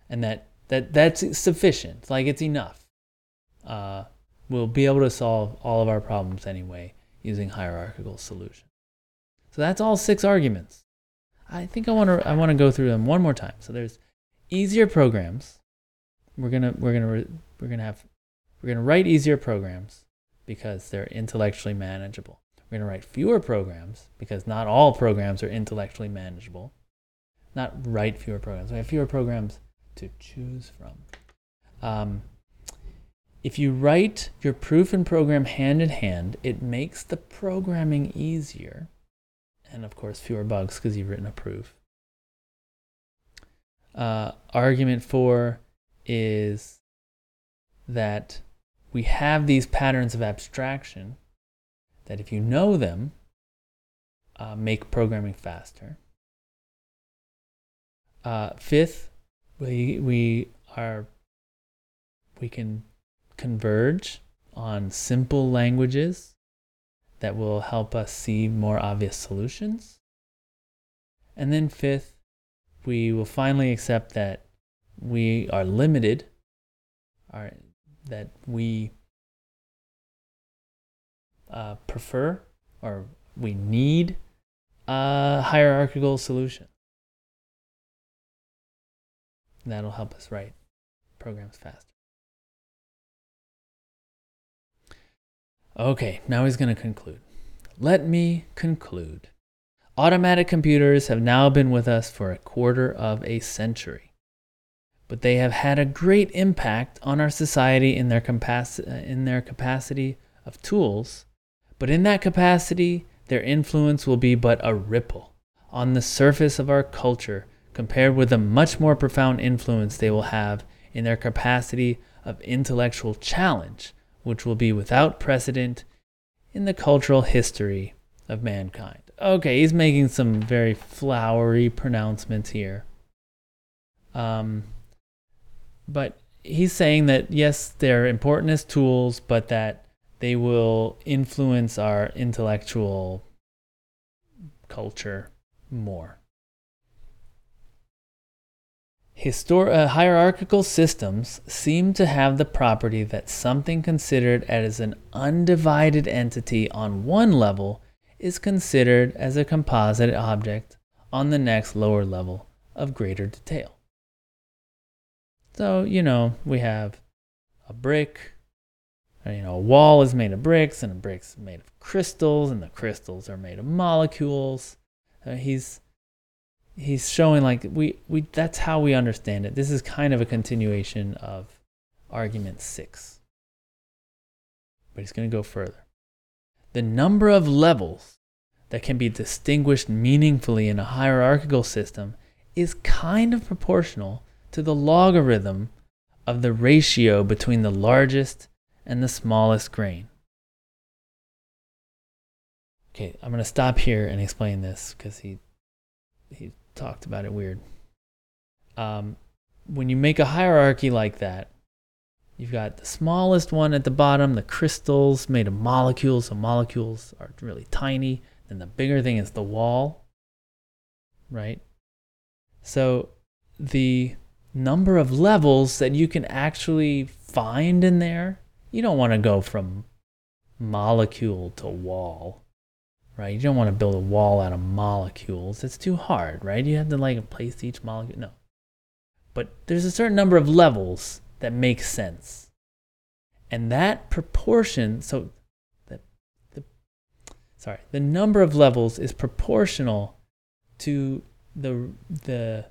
And that, that that's sufficient, like it's enough. Uh, we'll be able to solve all of our problems anyway using hierarchical solutions. So that's all six arguments. I think I want to I want to go through them one more time. So there's easier programs. We're gonna we're gonna we're gonna have we're going to write easier programs because they're intellectually manageable. We're going to write fewer programs because not all programs are intellectually manageable. Not write fewer programs. We have fewer programs to choose from. Um, if you write your proof and program hand in hand, it makes the programming easier. And of course, fewer bugs because you've written a proof. Uh, argument four is that we have these patterns of abstraction that if you know them, uh, make programming faster. Uh, fifth, we, we are we can converge on simple languages that will help us see more obvious solutions. And then fifth, we will finally accept that we are limited, our that we uh, prefer or we need a hierarchical solution. that'll help us write programs faster. Okay, now he's going to conclude. Let me conclude. Automatic computers have now been with us for a quarter of a century but they have had a great impact on our society in their, capaci- in their capacity of tools. But in that capacity, their influence will be but a ripple on the surface of our culture compared with the much more profound influence they will have in their capacity of intellectual challenge, which will be without precedent in the cultural history of mankind. Okay, he's making some very flowery pronouncements here. Um, but he's saying that yes, they're important as tools, but that they will influence our intellectual culture more. Histor- uh, hierarchical systems seem to have the property that something considered as an undivided entity on one level is considered as a composite object on the next lower level of greater detail. So, you know, we have a brick, you know, a wall is made of bricks and a brick's made of crystals and the crystals are made of molecules. Uh, he's he's showing like we we that's how we understand it. This is kind of a continuation of argument 6. But he's going to go further. The number of levels that can be distinguished meaningfully in a hierarchical system is kind of proportional to the logarithm of the ratio between the largest and the smallest grain. Okay, I'm gonna stop here and explain this because he he talked about it weird. Um, when you make a hierarchy like that, you've got the smallest one at the bottom, the crystals made of molecules, so molecules are really tiny. Then the bigger thing is the wall, right? So the number of levels that you can actually find in there, you don't want to go from molecule to wall, right? You don't want to build a wall out of molecules. It's too hard, right? You have to like place each molecule. No. But there's a certain number of levels that make sense. And that proportion, so the, the sorry, the number of levels is proportional to the the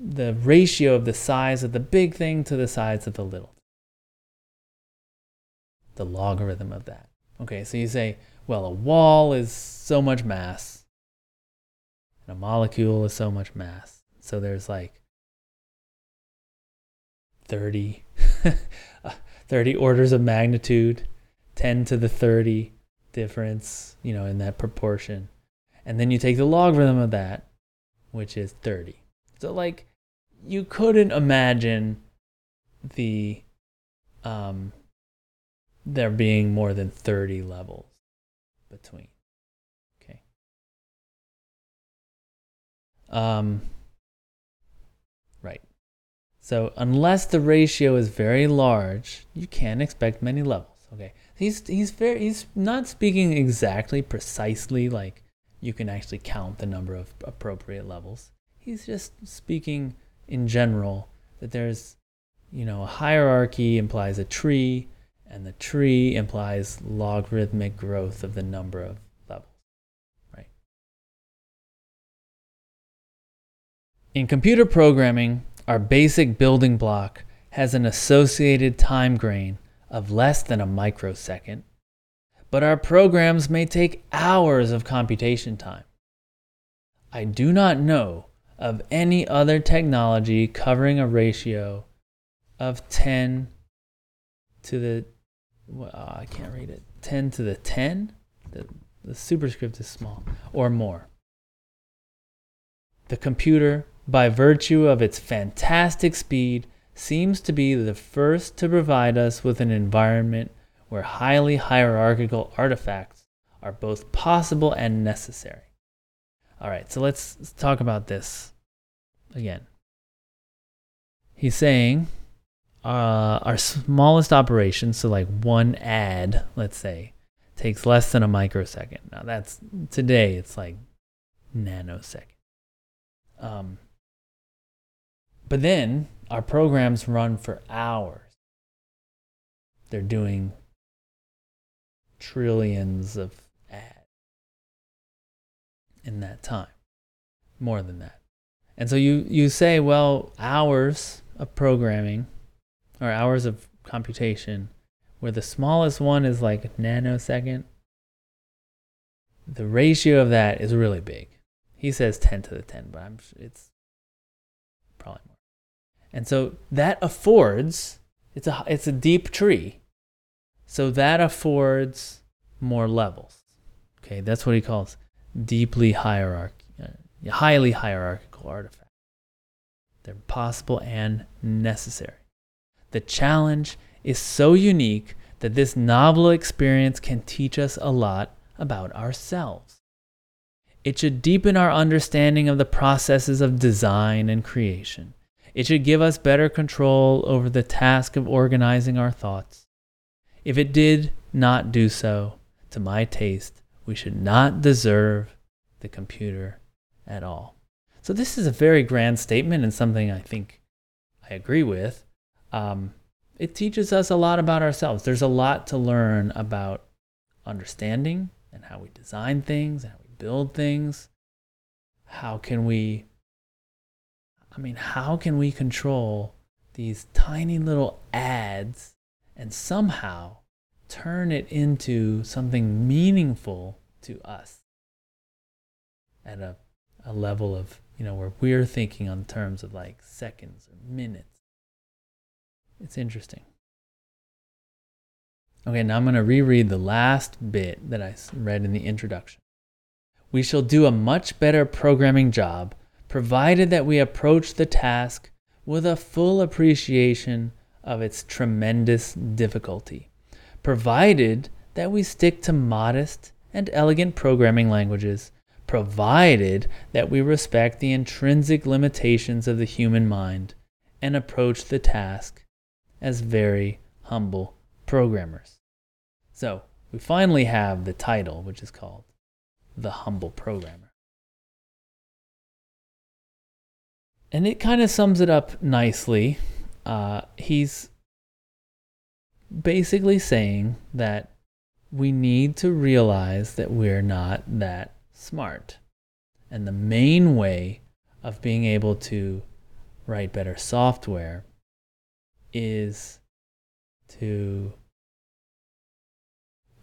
the ratio of the size of the big thing to the size of the little. The logarithm of that. Okay, so you say, well, a wall is so much mass, and a molecule is so much mass. So there's like 30, uh, 30 orders of magnitude, 10 to the 30 difference, you know, in that proportion. And then you take the logarithm of that, which is 30. So, like, you couldn't imagine the um, there being more than 30 levels between. Okay. Um, right. So unless the ratio is very large, you can't expect many levels. Okay. He's he's very he's not speaking exactly precisely like you can actually count the number of appropriate levels. He's just speaking in general that there's you know a hierarchy implies a tree and the tree implies logarithmic growth of the number of levels right? In computer programming our basic building block has an associated time grain of less than a microsecond but our programs may take hours of computation time. I do not know of any other technology covering a ratio of 10 to the well, ah, I can't read it. 10 to the 10 the, the superscript is small. Or more. The computer by virtue of its fantastic speed seems to be the first to provide us with an environment where highly hierarchical artifacts are both possible and necessary all right, so let's talk about this again. He's saying uh, our smallest operation, so like one add, let's say, takes less than a microsecond. Now that's today it's like nanosecond. Um, but then our programs run for hours. They're doing trillions of in that time. More than that. And so you, you say, well, hours of programming or hours of computation, where the smallest one is like nanosecond, the ratio of that is really big. He says 10 to the 10, but I'm, it's probably more. And so that affords, it's a, it's a deep tree. So that affords more levels. Okay, that's what he calls deeply hierarchy, uh, highly hierarchical artifacts. They're possible and necessary. The challenge is so unique that this novel experience can teach us a lot about ourselves. It should deepen our understanding of the processes of design and creation. It should give us better control over the task of organizing our thoughts. If it did not do so, to my taste, we should not deserve the computer at all. So, this is a very grand statement and something I think I agree with. Um, it teaches us a lot about ourselves. There's a lot to learn about understanding and how we design things and how we build things. How can we, I mean, how can we control these tiny little adds and somehow turn it into something meaningful to us at a, a level of, you know, where we're thinking on terms of like seconds or minutes. It's interesting. Okay, now I'm going to reread the last bit that I read in the introduction. We shall do a much better programming job provided that we approach the task with a full appreciation of its tremendous difficulty, provided that we stick to modest and elegant programming languages, provided that we respect the intrinsic limitations of the human mind and approach the task as very humble programmers. So, we finally have the title, which is called The Humble Programmer. And it kind of sums it up nicely. Uh, he's basically saying that we need to realize that we're not that smart. And the main way of being able to write better software is to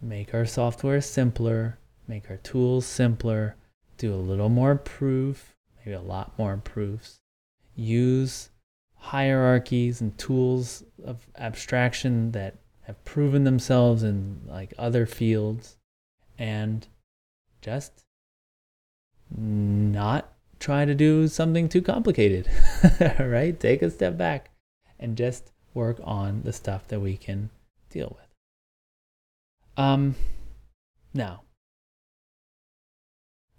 make our software simpler, make our tools simpler, do a little more proof, maybe a lot more proofs, use hierarchies and tools of abstraction that have proven themselves in like other fields and just not try to do something too complicated, right? Take a step back and just work on the stuff that we can deal with. Um, now,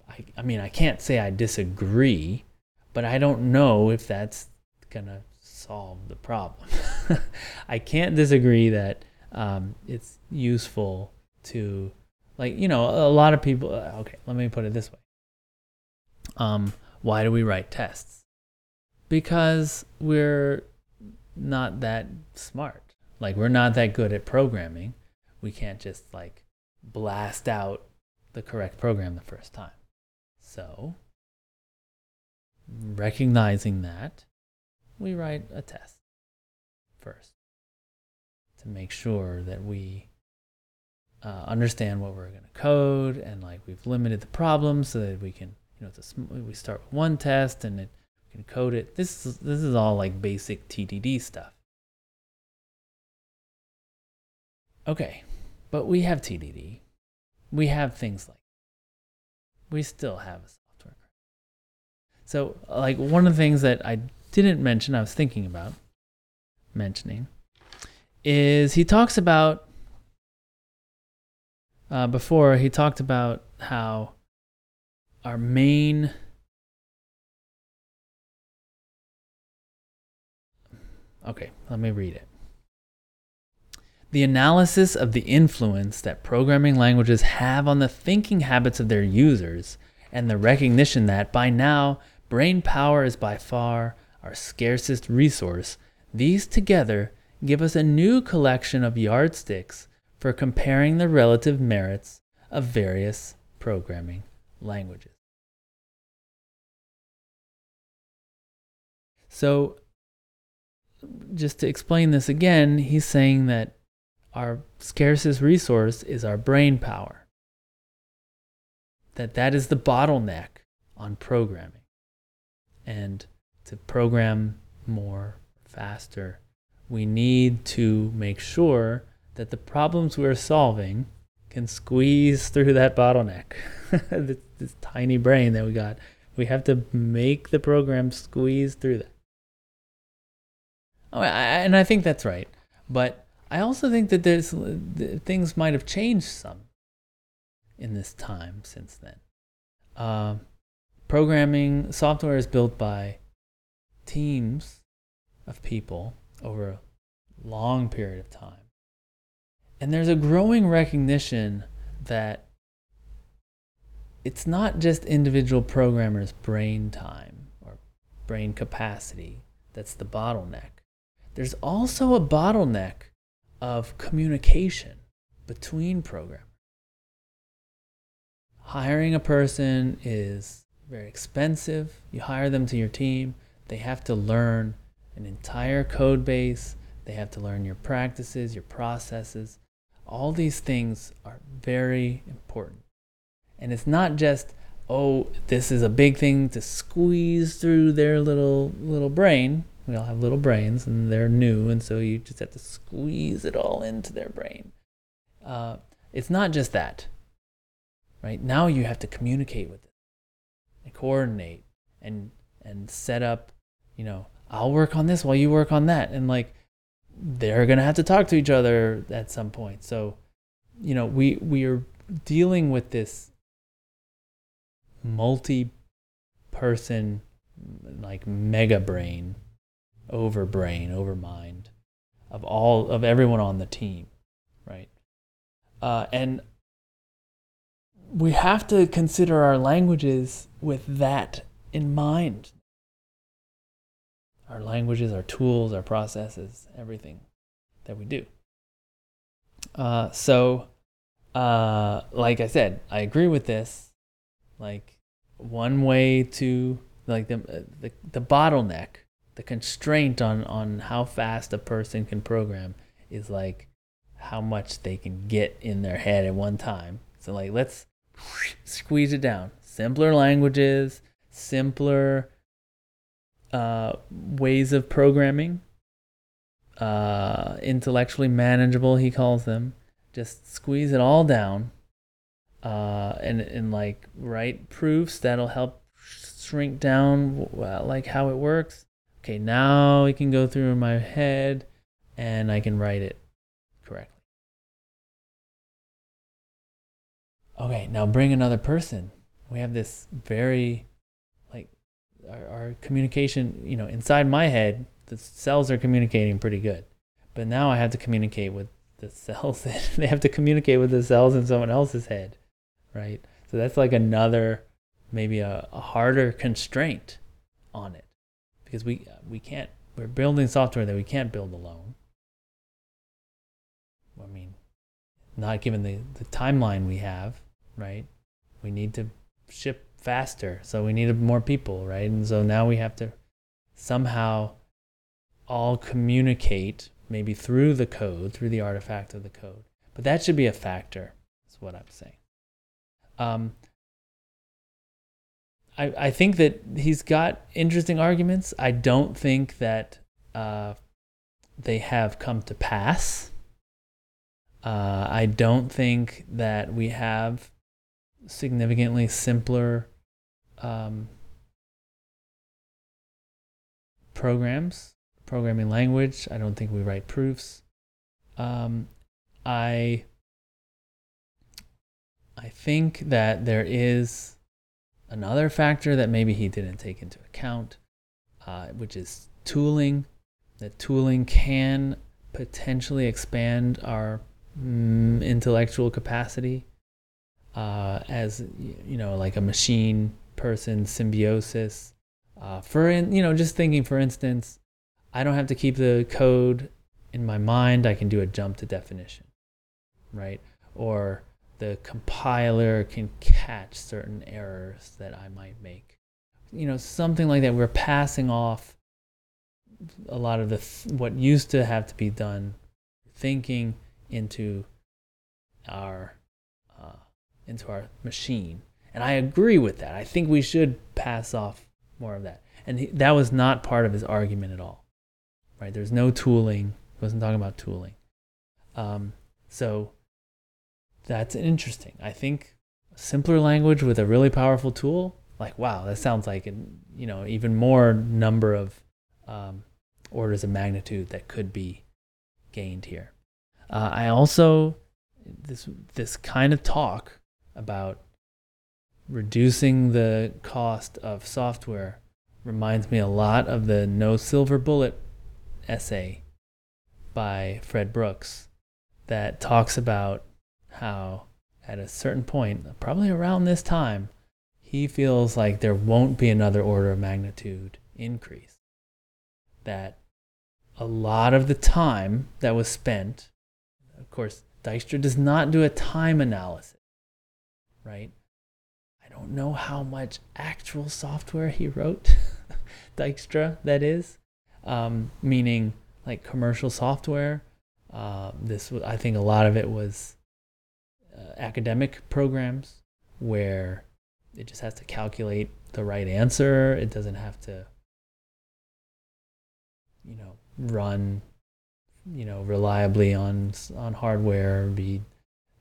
I, I mean, I can't say I disagree, but I don't know if that's gonna solve the problem. I can't disagree that um, it's useful to, like, you know, a lot of people. Uh, okay, let me put it this way. Um, why do we write tests? Because we're not that smart. Like, we're not that good at programming we can't just like blast out the correct program the first time. So, recognizing that, we write a test first to make sure that we uh, understand what we're going to code and like we've limited the problem so that we can, you know, it's a, we start with one test and it, we can code it. This is, this is all like basic TDD stuff. Okay, but we have TDD. We have things like we still have a software. So, like one of the things that I didn't mention, I was thinking about mentioning, is he talks about uh, before he talked about how our main okay let me read it. The analysis of the influence that programming languages have on the thinking habits of their users, and the recognition that by now brain power is by far our scarcest resource, these together give us a new collection of yardsticks for comparing the relative merits of various programming languages. So, just to explain this again, he's saying that our scarcest resource is our brain power. That that is the bottleneck on programming. And to program more faster, we need to make sure that the problems we're solving can squeeze through that bottleneck. this, this tiny brain that we got. We have to make the program squeeze through that. Oh, I, and I think that's right. But I also think that there's things might have changed some in this time since then. Uh, programming software is built by teams of people over a long period of time. And there's a growing recognition that it's not just individual programmers' brain time or brain capacity that's the bottleneck. There's also a bottleneck of communication between programmers. Hiring a person is very expensive. You hire them to your team, they have to learn an entire code base, they have to learn your practices, your processes. All these things are very important. And it's not just, oh, this is a big thing to squeeze through their little little brain we all have little brains and they're new, and so you just have to squeeze it all into their brain. uh, it's not just that, right? Now you have to communicate with it and coordinate and and set up, you know, I'll work on this while you work on that, and like they're gonna have to talk to each other at some point. So, you know, we we are dealing with this multi-person like mega brain over brain over mind of all of everyone on the team right? Uh, and we have to consider our languages with that in mind our languages our tools our processes everything that we do uh, so uh, like i said i agree with this like one way to like the, uh, the the bottleneck, the constraint on on how fast a person can program is like how much they can get in their head at one time. So like let's squeeze it down. Simpler languages, simpler uh, ways of programming, uh, intellectually manageable. He calls them. Just squeeze it all down, uh, and and like write proofs that'll help shrink down like how it works. Okay, now it can go through my head and I can write it correctly. Okay, now bring another person. We have this very, our, our communication, you know, inside my head, the cells are communicating pretty good. But now I have to communicate with the cells. they have to communicate with the cells in someone else's head, right? So that's like another maybe a, a harder constraint on it because we we can't we're building software that we can't build alone. I mean, not given the, the timeline we have, right? We need to ship faster, so we need more people, right? And so now we have to somehow all communicate, maybe through the code, through the artifact of the code. But that should be a factor, is what I'm saying. Um, I, I think that he's got interesting arguments. I don't think that uh, they have come to pass. Uh, I don't think that we have significantly simpler um, programs, programming language. I don't think we write proofs. Um, I I think that there is another factor that maybe he didn't take into account, uh, which is tooling. That tooling can potentially expand our mm, intellectual capacity uh, as you know, like a machine person symbiosis. Uh, for in, you know, just thinking, for instance, I don't have to keep the code in my mind. I can do a jump to definition, right? Or the compiler can catch certain errors that I might make. You know, something like that. We're passing off a lot of the th- what used to have to be done thinking into our uh, into our machine. And I agree with that. I think we should pass off more of that. And he, that was not part of his argument at all. Right? There's no tooling. He wasn't talking about tooling. Um, so that's interesting. I think simpler language with a really powerful tool, like wow, that sounds like an you know even more number of um, orders of magnitude that could be gained here. Uh, I also this this kind of talk about reducing the cost of software reminds me a lot of the No Silver Bullet essay by Fred Brooks that talks about how at a certain point, probably around this time, he feels like there won't be another order of magnitude increase. That a lot of the time that was spent, of course, Dijkstra does not do a time analysis, right? Don't know how much actual software he wrote, Dijkstra, that is, um, meaning like commercial software. Uh, this, I think, a lot of it was uh, academic programs where it just has to calculate the right answer. It doesn't have to, you know, run, you know, reliably on on hardware, be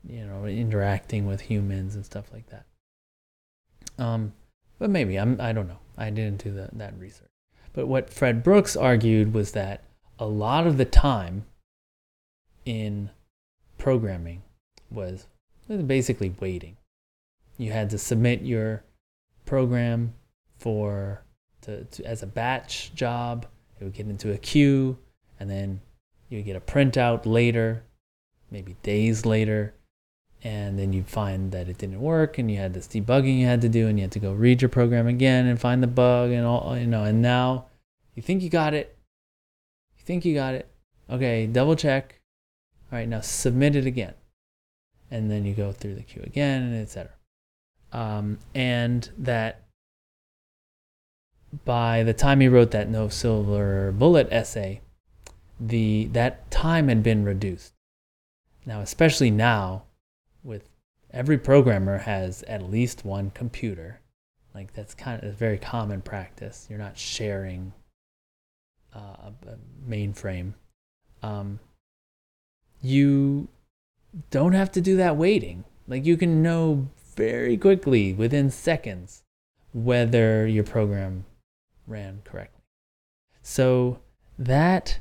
you know, interacting with humans and stuff like that. Um, but maybe I'm I don't know. I didn't do the, that research. But what Fred Brooks argued was that a lot of the time in programming was basically waiting. You had to submit your program for to, to as a batch job. It would get into a queue, and then you would get a printout later, maybe days later, and then you find that it didn't work, and you had this debugging you had to do, and you had to go read your program again and find the bug, and all you know. And now you think you got it. You think you got it. Okay, double check. All right, now submit it again, and then you go through the queue again, and etc. Um, and that by the time he wrote that no silver bullet essay, the that time had been reduced. Now, especially now, with every programmer has at least one computer. Like that's kind of a very common practice. You're not sharing uh, a, a mainframe. Um, you don't have to do that waiting. Like you can know very quickly within seconds whether your program ran correctly. So that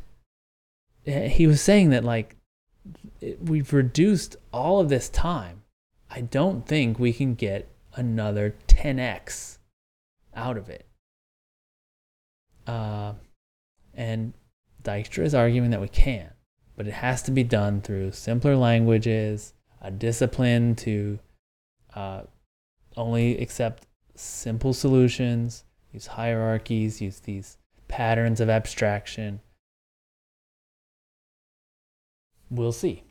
eh, he was saying that like it, we've reduced all of this time. I don't think we can get another 10x out of it. Uh, and Dijkstra is arguing that we can, but it has to be done through simpler languages, a discipline to uh, only accept simple solutions, use hierarchies, use these patterns of abstraction. We'll see.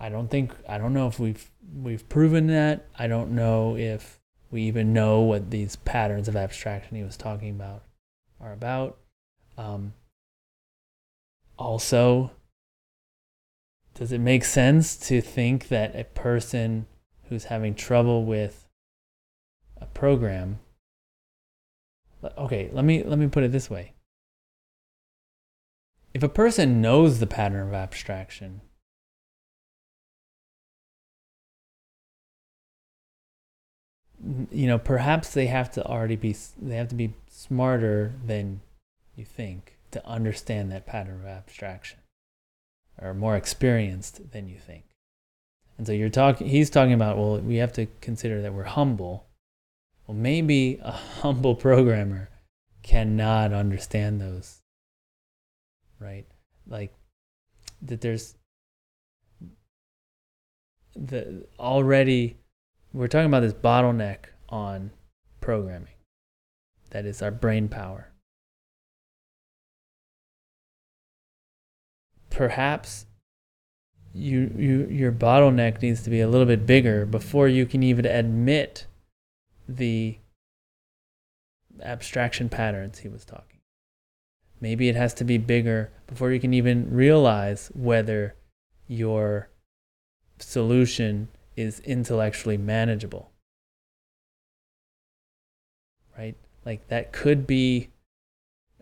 I don't think I don't know if we've we've proven that. I don't know if we even know what these patterns of abstraction he was talking about are about. Um, also, does it make sense to think that a person who's having trouble with a program okay let me let me put it this way if a person knows the pattern of abstraction you know perhaps they have to already be they have to be smarter than you think to understand that pattern of abstraction or more experienced than you think. And so you're talking he's talking about well we have to consider that we're humble. Well maybe a humble programmer cannot understand those right? Like that there's the already we're talking about this bottleneck on programming. That is our brain power. Perhaps you, you your bottleneck needs to be a little bit bigger before you can even admit the abstraction patterns he was talking. Maybe it has to be bigger before you can even realize whether your solution is intellectually manageable. Right? Like that could be,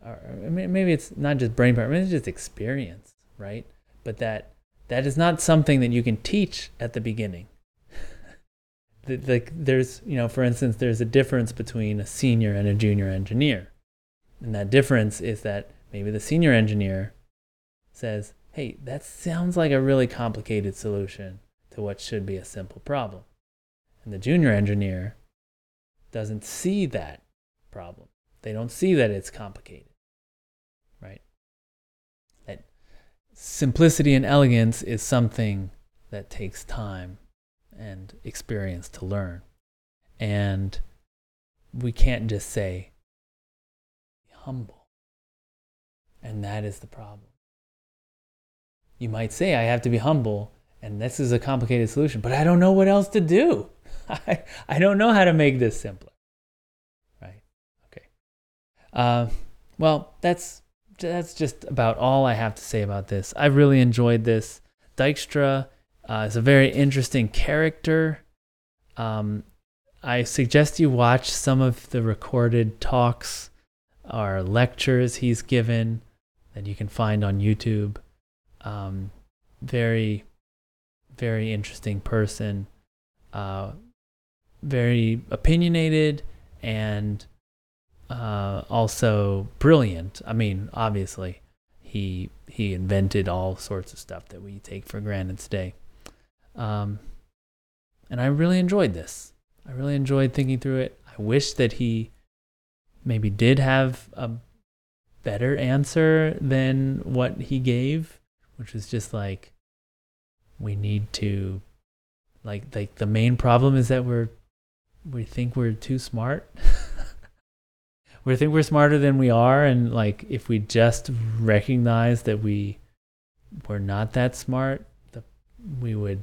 or maybe it's not just brain power, maybe it's just experience, right? But that that is not something that you can teach at the beginning. like there's, you know, for instance, there's a difference between a senior and a junior engineer. And that difference is that maybe the senior engineer says, hey, that sounds like a really complicated solution to what should be a simple problem. And the junior engineer doesn't see that problem. They don't see that it's complicated, right? That simplicity and elegance is something that takes time and experience to learn. And we can't just say, humble. And that is the problem. You might say, I have to be humble and this is a complicated solution, but I don't know what else to do. I, I don't know how to make this simpler. Right? Okay. Uh, well, that's that's just about all I have to say about this. I really enjoyed this. Dijkstra uh, is a very interesting character. Um, I suggest you watch some of the recorded talks or lectures he's given that you can find on YouTube. Um, very very interesting person, uh, very opinionated, and uh, also brilliant. I mean, obviously, he he invented all sorts of stuff that we take for granted today. Um, and I really enjoyed this. I really enjoyed thinking through it. I wish that he maybe did have a better answer than what he gave, which was just like we need to like like the main problem is that we're we think we're too smart. we think we're smarter than we are and like if we just recognize that we we're not that smart, we would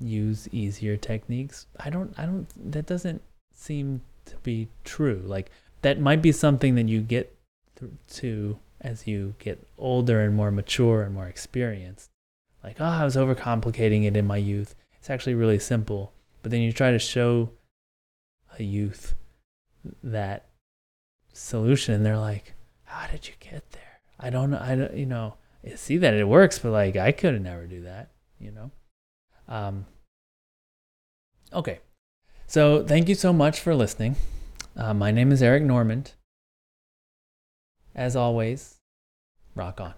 use easier techniques. I don't I don't that doesn't seem to be true. Like that might be something that you get to as you get older and more mature and more experienced. Like, oh, I was overcomplicating it in my youth. It's actually really simple. But then you try to show a youth that solution and they're like, how did you get there? I don't know. I don't, you know, I see that it works, but like I could never do that, you know? Um, okay. So thank you so much for listening. Uh, my name is Eric Normand. As always, rock on.